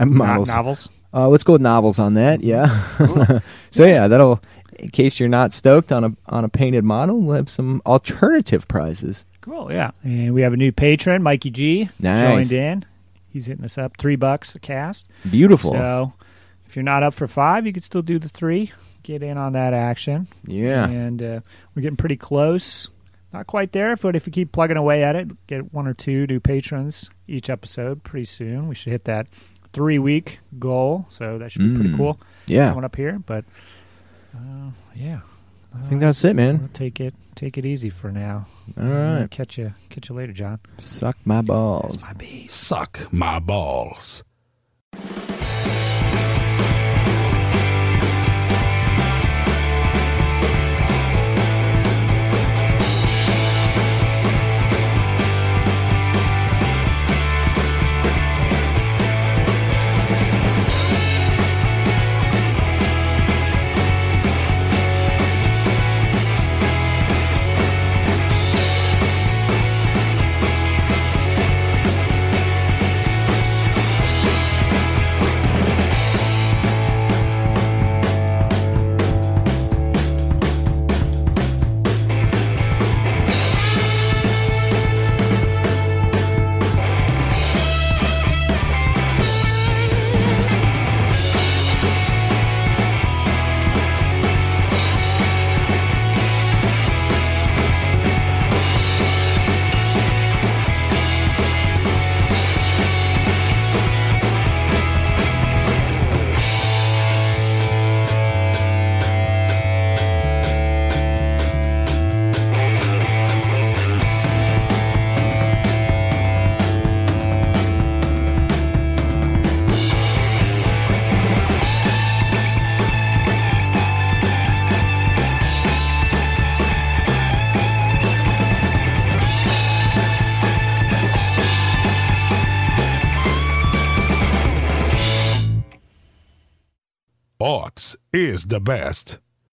Uh, models.
novels.
Uh, let's go with novels on that. Yeah. so yeah, that'll. In case you're not stoked on a on a painted model, we'll have some alternative prizes.
Cool, yeah. And we have a new patron, Mikey G,
Nice.
joined in. He's hitting us up three bucks a cast.
Beautiful.
So if you're not up for five, you could still do the three. Get in on that action.
yeah.
And uh, we're getting pretty close. Not quite there, but if you keep plugging away at it, get one or two new patrons each episode pretty soon. We should hit that three week goal. So that should be pretty
Mm.
cool
Yeah.
coming up here. But uh, yeah.
I think that's it, man.
We'll take it take it easy for now.
All right.
Catch you catch you later, John.
Suck my balls.
My.
Suck my balls. Is the best.